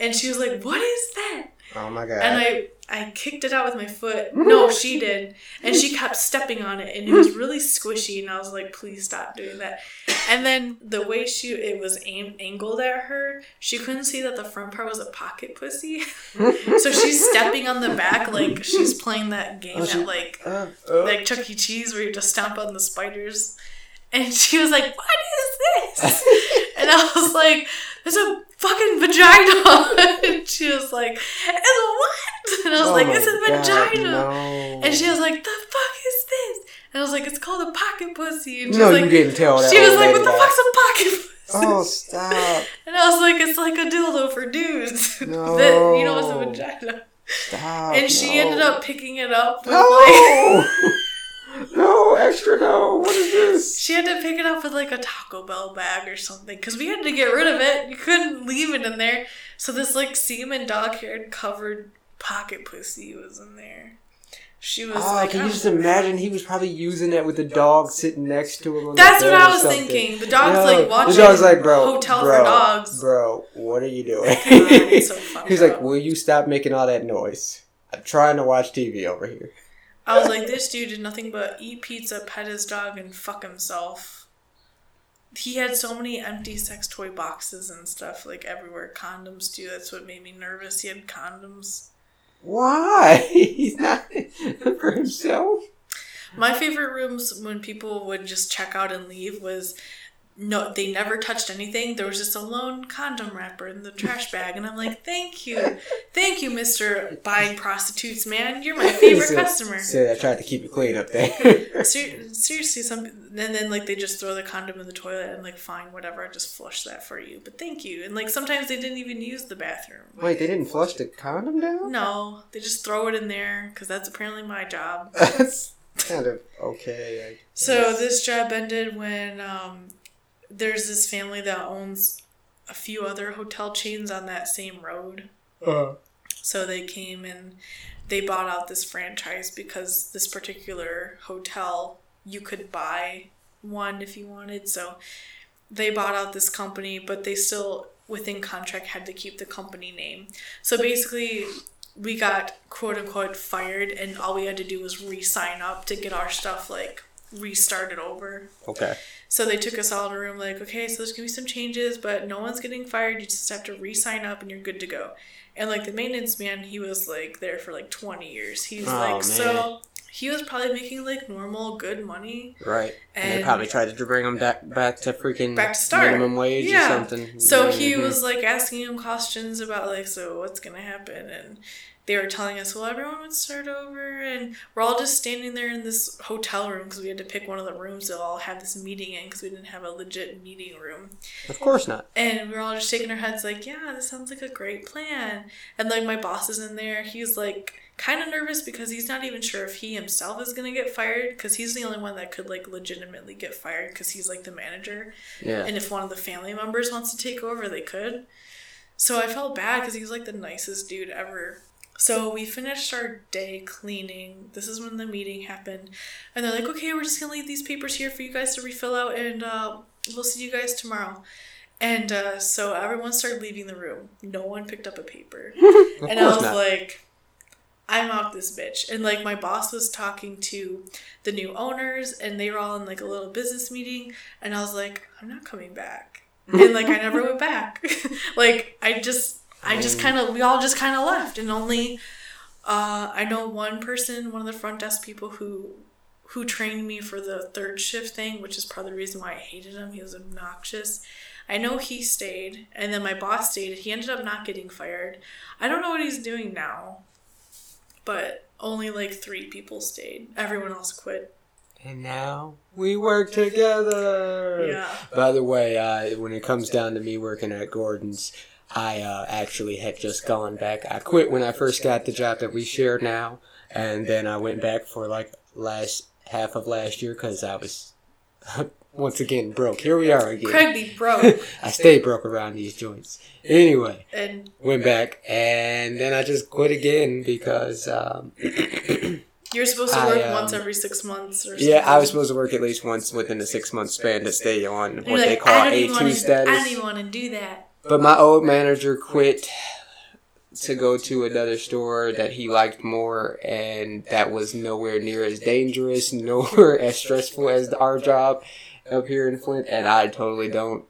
And she was like, what is that? Oh my god! And I, I kicked it out with my foot. No, she did. And she kept stepping on it. And it was really squishy. And I was like, please stop doing that. And then the way she, it was aim, angled at her, she couldn't see that the front part was a pocket pussy. So she's stepping on the back like she's playing that game Oh, she- at like Uh, uh, like Chuck E. Cheese where you just stomp on the spiders. And she was like, What is this? And I was like, It's a fucking vagina. And she was like, It's what? And I was oh like, It's a God, vagina. No. And she was like, The fuck is this? And I was like, It's called a pocket pussy. And she no, was you like, didn't tell that. She was like, What the fuck's a pocket oh, pussy? Oh stop! And I was like, It's like a dildo for dudes. No. that, you know, it's a vagina. Stop! And she no. ended up picking it up with like No! extra no. What is this? she had to pick it up with like a Taco Bell bag or something because we had to get rid of it. You couldn't leave it in there. So this like semen dog haired covered pocket pussy was in there. She was Oh, like, can you oh. just imagine he was probably using it with the dog sitting next to him? On That's what I was thinking. The dog's No, like watching The dog's like, bro, Hotel bro, for Dogs. Bro, what are you doing? God, so He's like, will you stop making all that noise? I'm trying to watch TV over here. I was like, this dude did nothing but eat pizza, pet his dog, and fuck himself. He had so many empty sex toy boxes and stuff like everywhere. Condoms too. That's what made me nervous. He had condoms. Why? He's not for himself. My favorite rooms when people would just check out and leave was no, they never touched anything. There was just a lone condom wrapper in the trash bag, and I'm like, thank you, thank you, Mister Buying Prostitutes, man. You're my favorite So- customer. Said I tried to keep it clean up there. Ser- seriously, some and then like they just throw the condom in the toilet and like fine, whatever, I just flush that for you. But thank you. And like sometimes they didn't even use the bathroom. Wait, they didn't flush the condom down? No, they just throw it in there because that's apparently my job. That's kind of okay. So this job ended when um, there's this family that owns a few other hotel chains on that same road. Uh, So they came and they bought out this franchise because this particular hotel you could buy one if you wanted. So they bought out this company, but they still within contract had to keep the company name. So basically we got quote unquote fired and all we had to do was re-sign up to get our stuff like restarted over. okay. So they took us all in a room, like, okay, so there's gonna be some changes, but no one's getting fired. You just have to re-sign up, and you're good to go. And like the maintenance man, he was like there for like 20 years. He's Oh, like, man. so he was probably making like normal, good money. Right. And, they probably tried to bring him back, back to freaking Back to start. minimum wage Yeah. or something. So he Mhm. was like asking him questions about like, so what's gonna happen? And they were telling us, well, everyone would start over, and we're all just standing there in this hotel room because we had to pick one of the rooms to all have this meeting in because we didn't have a legit meeting room. Of course not. And we're all just shaking our heads like, yeah, this sounds like a great plan. And like my boss is in there. He's like kind of nervous because he's not even sure if he himself is going to get fired because he's the only one that could like legitimately get fired because he's like the manager. Yeah. And if one of the family members wants to take over, they could. So I felt bad because he's like the nicest dude ever. So we finished our day cleaning. This is when the meeting happened. And they're like, okay, we're just going to leave these papers here for you guys to refill out and uh, we'll see you guys tomorrow. And uh, so everyone started leaving the room. No one picked up a paper. and I was not. like, I'm out this bitch. And like my boss was talking to the new owners and they were all in like a little business meeting and I was like, I'm not coming back. And like I never went back. like I just I just kind of we all just kind of left and only uh I know one person, one of the front desk people who who trained me for the third shift thing, which is part of the reason why I hated him. He was obnoxious. I know he stayed, and then my boss stayed. He ended up not getting fired. I don't know what he's doing now, but only like three people stayed. Everyone else quit. And now we work together. Yeah. By the way, uh, when it comes down to me working at Gordon's, I uh, actually had just gone back. I quit when I first got the job that we share now, and then I went back for like last half of last year because I was once again broke. Here we are again. Craig broke. I stay broke around these joints. Anyway, and went back and then I just quit again because um, you're supposed to I, work um, once every six months or something. yeah, I was supposed to work at least once within the six month span to stay on what you're they call A2 status. I don't want to do that. But my old manager quit to go to another store that he liked more, and that was nowhere near as dangerous, nowhere as stressful as our job up here in Flint. And I totally don't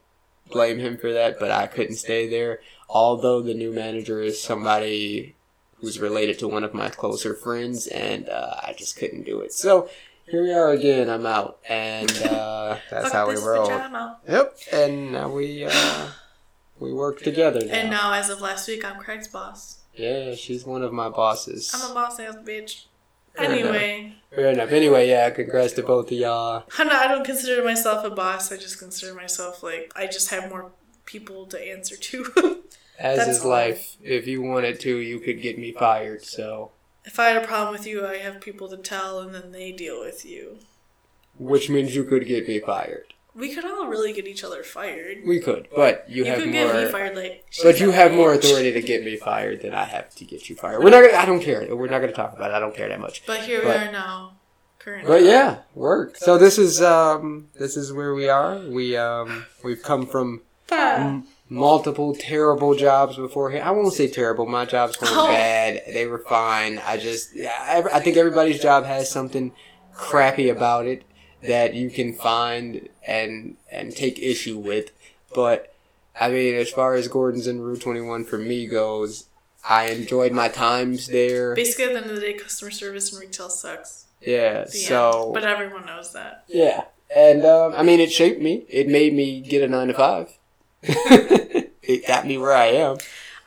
blame him for that, but I couldn't stay there. Although the new manager is somebody who's related to one of my closer friends, and uh, I just couldn't do it. So here we are again. I'm out, and uh, that's how we roll. bitch, I'm out. Yep, and now we uh, we work together now. And now, as of last week, I'm Craig's boss. Yeah, she's one of my bosses. I'm a boss ass bitch. Fair enough. Anyway, Fair enough. Anyway, yeah, congrats to both of y'all. I'm not, I don't consider myself a boss. I just consider myself like I just have more people to answer to. As That's is all. life. If you wanted to, you could get me fired. So, if I had a problem with you, I have people to tell, and then they deal with you. which means you could get me fired. We could all really get each other fired. We could, but you, You have could get me fired, like. But you have more authority to get me fired than I have to get you fired. We're not. Gonna, I don't care. We're not going to talk about it. I don't care that much. But here But- we are now. Currently. But yeah, work. So this is um this is where we are. We um we've come from m- multiple terrible jobs beforehand. I won't say terrible. My jobs weren't Oh. bad. They were fine. I just yeah, I, I think everybody's job has something crappy about it that you can find and and take issue with. But I mean, as far as Gordon's and Rue Twenty One for me goes, I enjoyed my times there. Basically, at the end of the day, customer service and retail sucks. Yeah. The So. end. But everyone knows that. Yeah. And um, I mean, it shaped me. It made me get a nine to five. it got me where I am.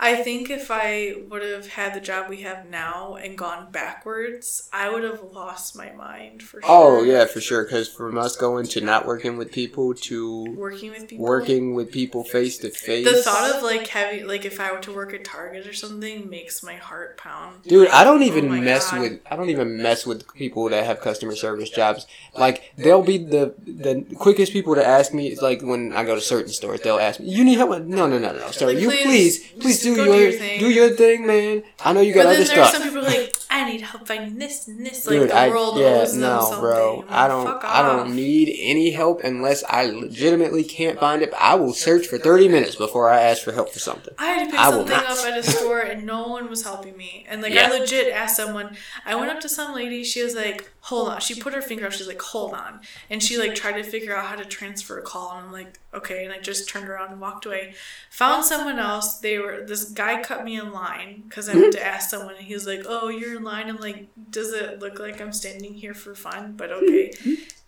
I think if I would have had the job we have now and gone backwards, I would have lost my mind for oh, sure. Oh yeah, for sure. Because from us going to not working with people to Working with people. working with people face to face. The thought of like having like if I were to work at Target or something makes my heart pound. Dude, I don't Oh even my mess God. with I don't even mess with people that have customer service jobs. Like they'll be the the quickest people to ask me. It's like when I go to certain stores, they'll ask me, "You need help?" No, no, no, no, sir. Like, you please, please, just do go your, do your thing. do your thing, man. I know you got But other stuff. some people like I need help finding this and this. Like Dude, the I world yeah owes them no, something. bro. I'm I don't I don't need any help unless I legitimately can't find it. I will search for thirty minutes before I ask for help for something. I had to pick I something up at a store and no one was helping me. And like Yeah. I legit asked someone. I went up to some lady. She was like, "Hold on." She put her finger up. She's like, "Hold on." And she like tried to figure out how to transfer a call. And I'm like, "Okay." And I just turned around and walked away. Found someone else. They were this guy cut me in line because I had to ask someone, and he was like, "Oh, you're in line." I'm like, "Does it look like I'm standing here for fun?" But okay.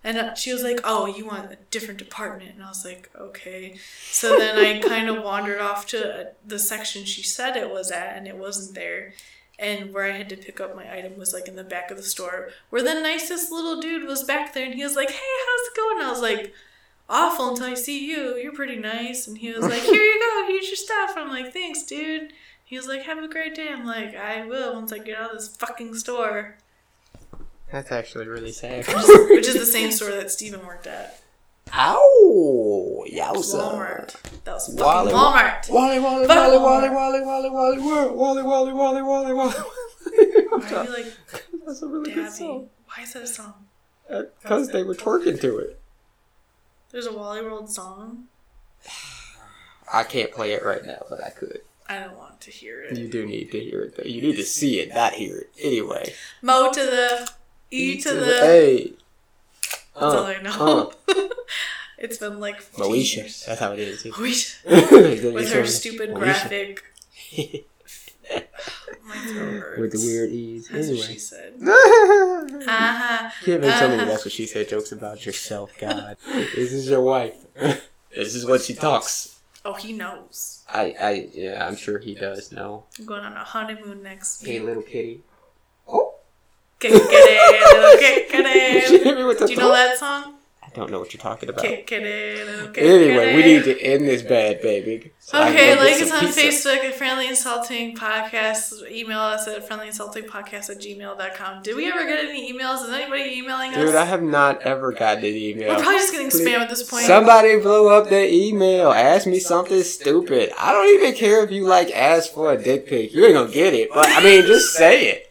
And uh, she was like, "Oh, you want a different department?" And I was like, "Okay." So then I kind of wandered off to the section she said it was at, and it wasn't there. And where I had to pick up my item was like in the back of the store, where the nicest little dude was back there, and he was like, "Hey, how's it going?" I was like, "Awful until I see you. You're pretty nice." And he was like, "Here you go. Here's your stuff." I'm like, "Thanks, dude." He was like, "Have a great day." I'm like, "I will once I get out of this fucking store," That's actually really sad. which is, the same store that Steven worked at. Ow! Yowza. Walmart. That was fucking Wally, Walmart. Wally, Wally, Fuck Wally, Wally, Wally, Wally, Wally, Wally, Wally, Wally, Wally, Wally, Wally. Why are you like That's a really good song. Why is that a song? Because they were twerking to it. There's a Wally World song. I can't play it right now, but I could. I don't want to hear it. You do need to hear it though. You need to see it, not hear it. Anyway. Mo to the E, to, the. Hey. That's all I know. uh. it's been like 15 Moesha. years. That's how it is. Moesha. With her stupid Moesha. graphic. With the weird E's. That's what she Anyway. said. Can't Uh-huh. tell me Uh-huh. that's what she said jokes about yourself, God. this is your wife. this is what she talks. Oh, he knows. I, I, yeah, I'm sure he does know. I'm going on a honeymoon next Hey, week. little kitty. Oh, Kick it, little it. with the Do you know that song? I don't know what you're talking about. Kick it, little kick Anyway, we need to end this bad, baby. So Okay, like us on. Facebook at Friendly Insulting Podcast. Email us at friendlyinsultingpodcast at gmail.com. Did we ever get any emails? Is anybody emailing us? Dude, I have not ever gotten an email. We're probably just getting Please. spam at this point. Somebody blew up their email. Ask me something stupid. I don't even care if you like ask for a dick pic. You ain't gonna get it. But I mean, just say it.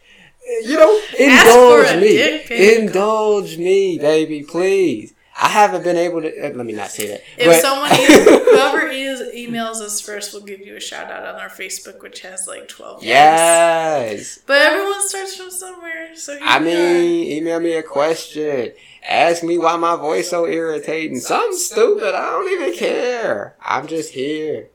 You know, indulge me. Indulge me, baby, please. I haven't been able to. uh, let me not say that. if But- someone, whoever is, emails us first, we'll give you a shout out on our Facebook, which has like 12 likes. yes. But everyone starts from somewhere, so I mean, email me a question. Ask me why my voice so irritating. Something stupid. I don't even care. I'm just here.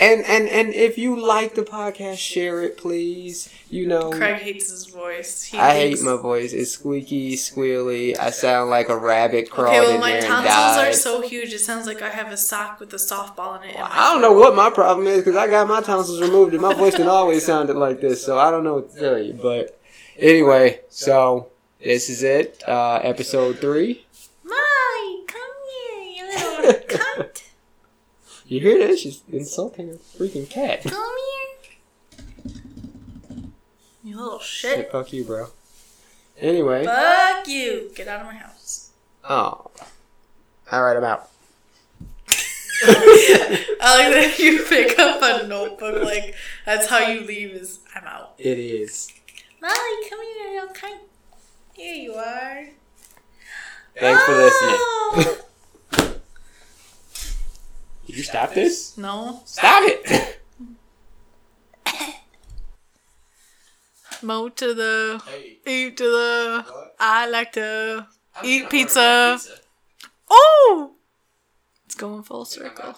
And and and if you like the podcast, share it, please. You know, Craig hates his voice. He I thinks- hate my voice. It's squeaky, squealy. I sound like a rabbit crawled Okay, well, in my there and tonsils are so huge, it sounds like I have a sock with a softball in it. in my I don't know what my problem is because I got my tonsils removed and my voice didn't always sounded like this, so I don't know what to tell you. But anyway, so this is it, uh, episode three. Molly, come here, you little cunt. You hear this? She's insulting a freaking cat. Come here. You little Hey, shit. fuck you, bro. Anyway, Fuck you. Get out of my house. oh, all right, I'm out. I like that you pick up a notebook, like, that's how you leave is, I'm out. It is. Molly, come here, you cunt. Here you are. Thanks for listening. Oh. Did you stop this? No. Stop it. Mo to the, Hey, E to the, what? I like to I'm eat pizza. pizza. Oh! It's going full I'm circle.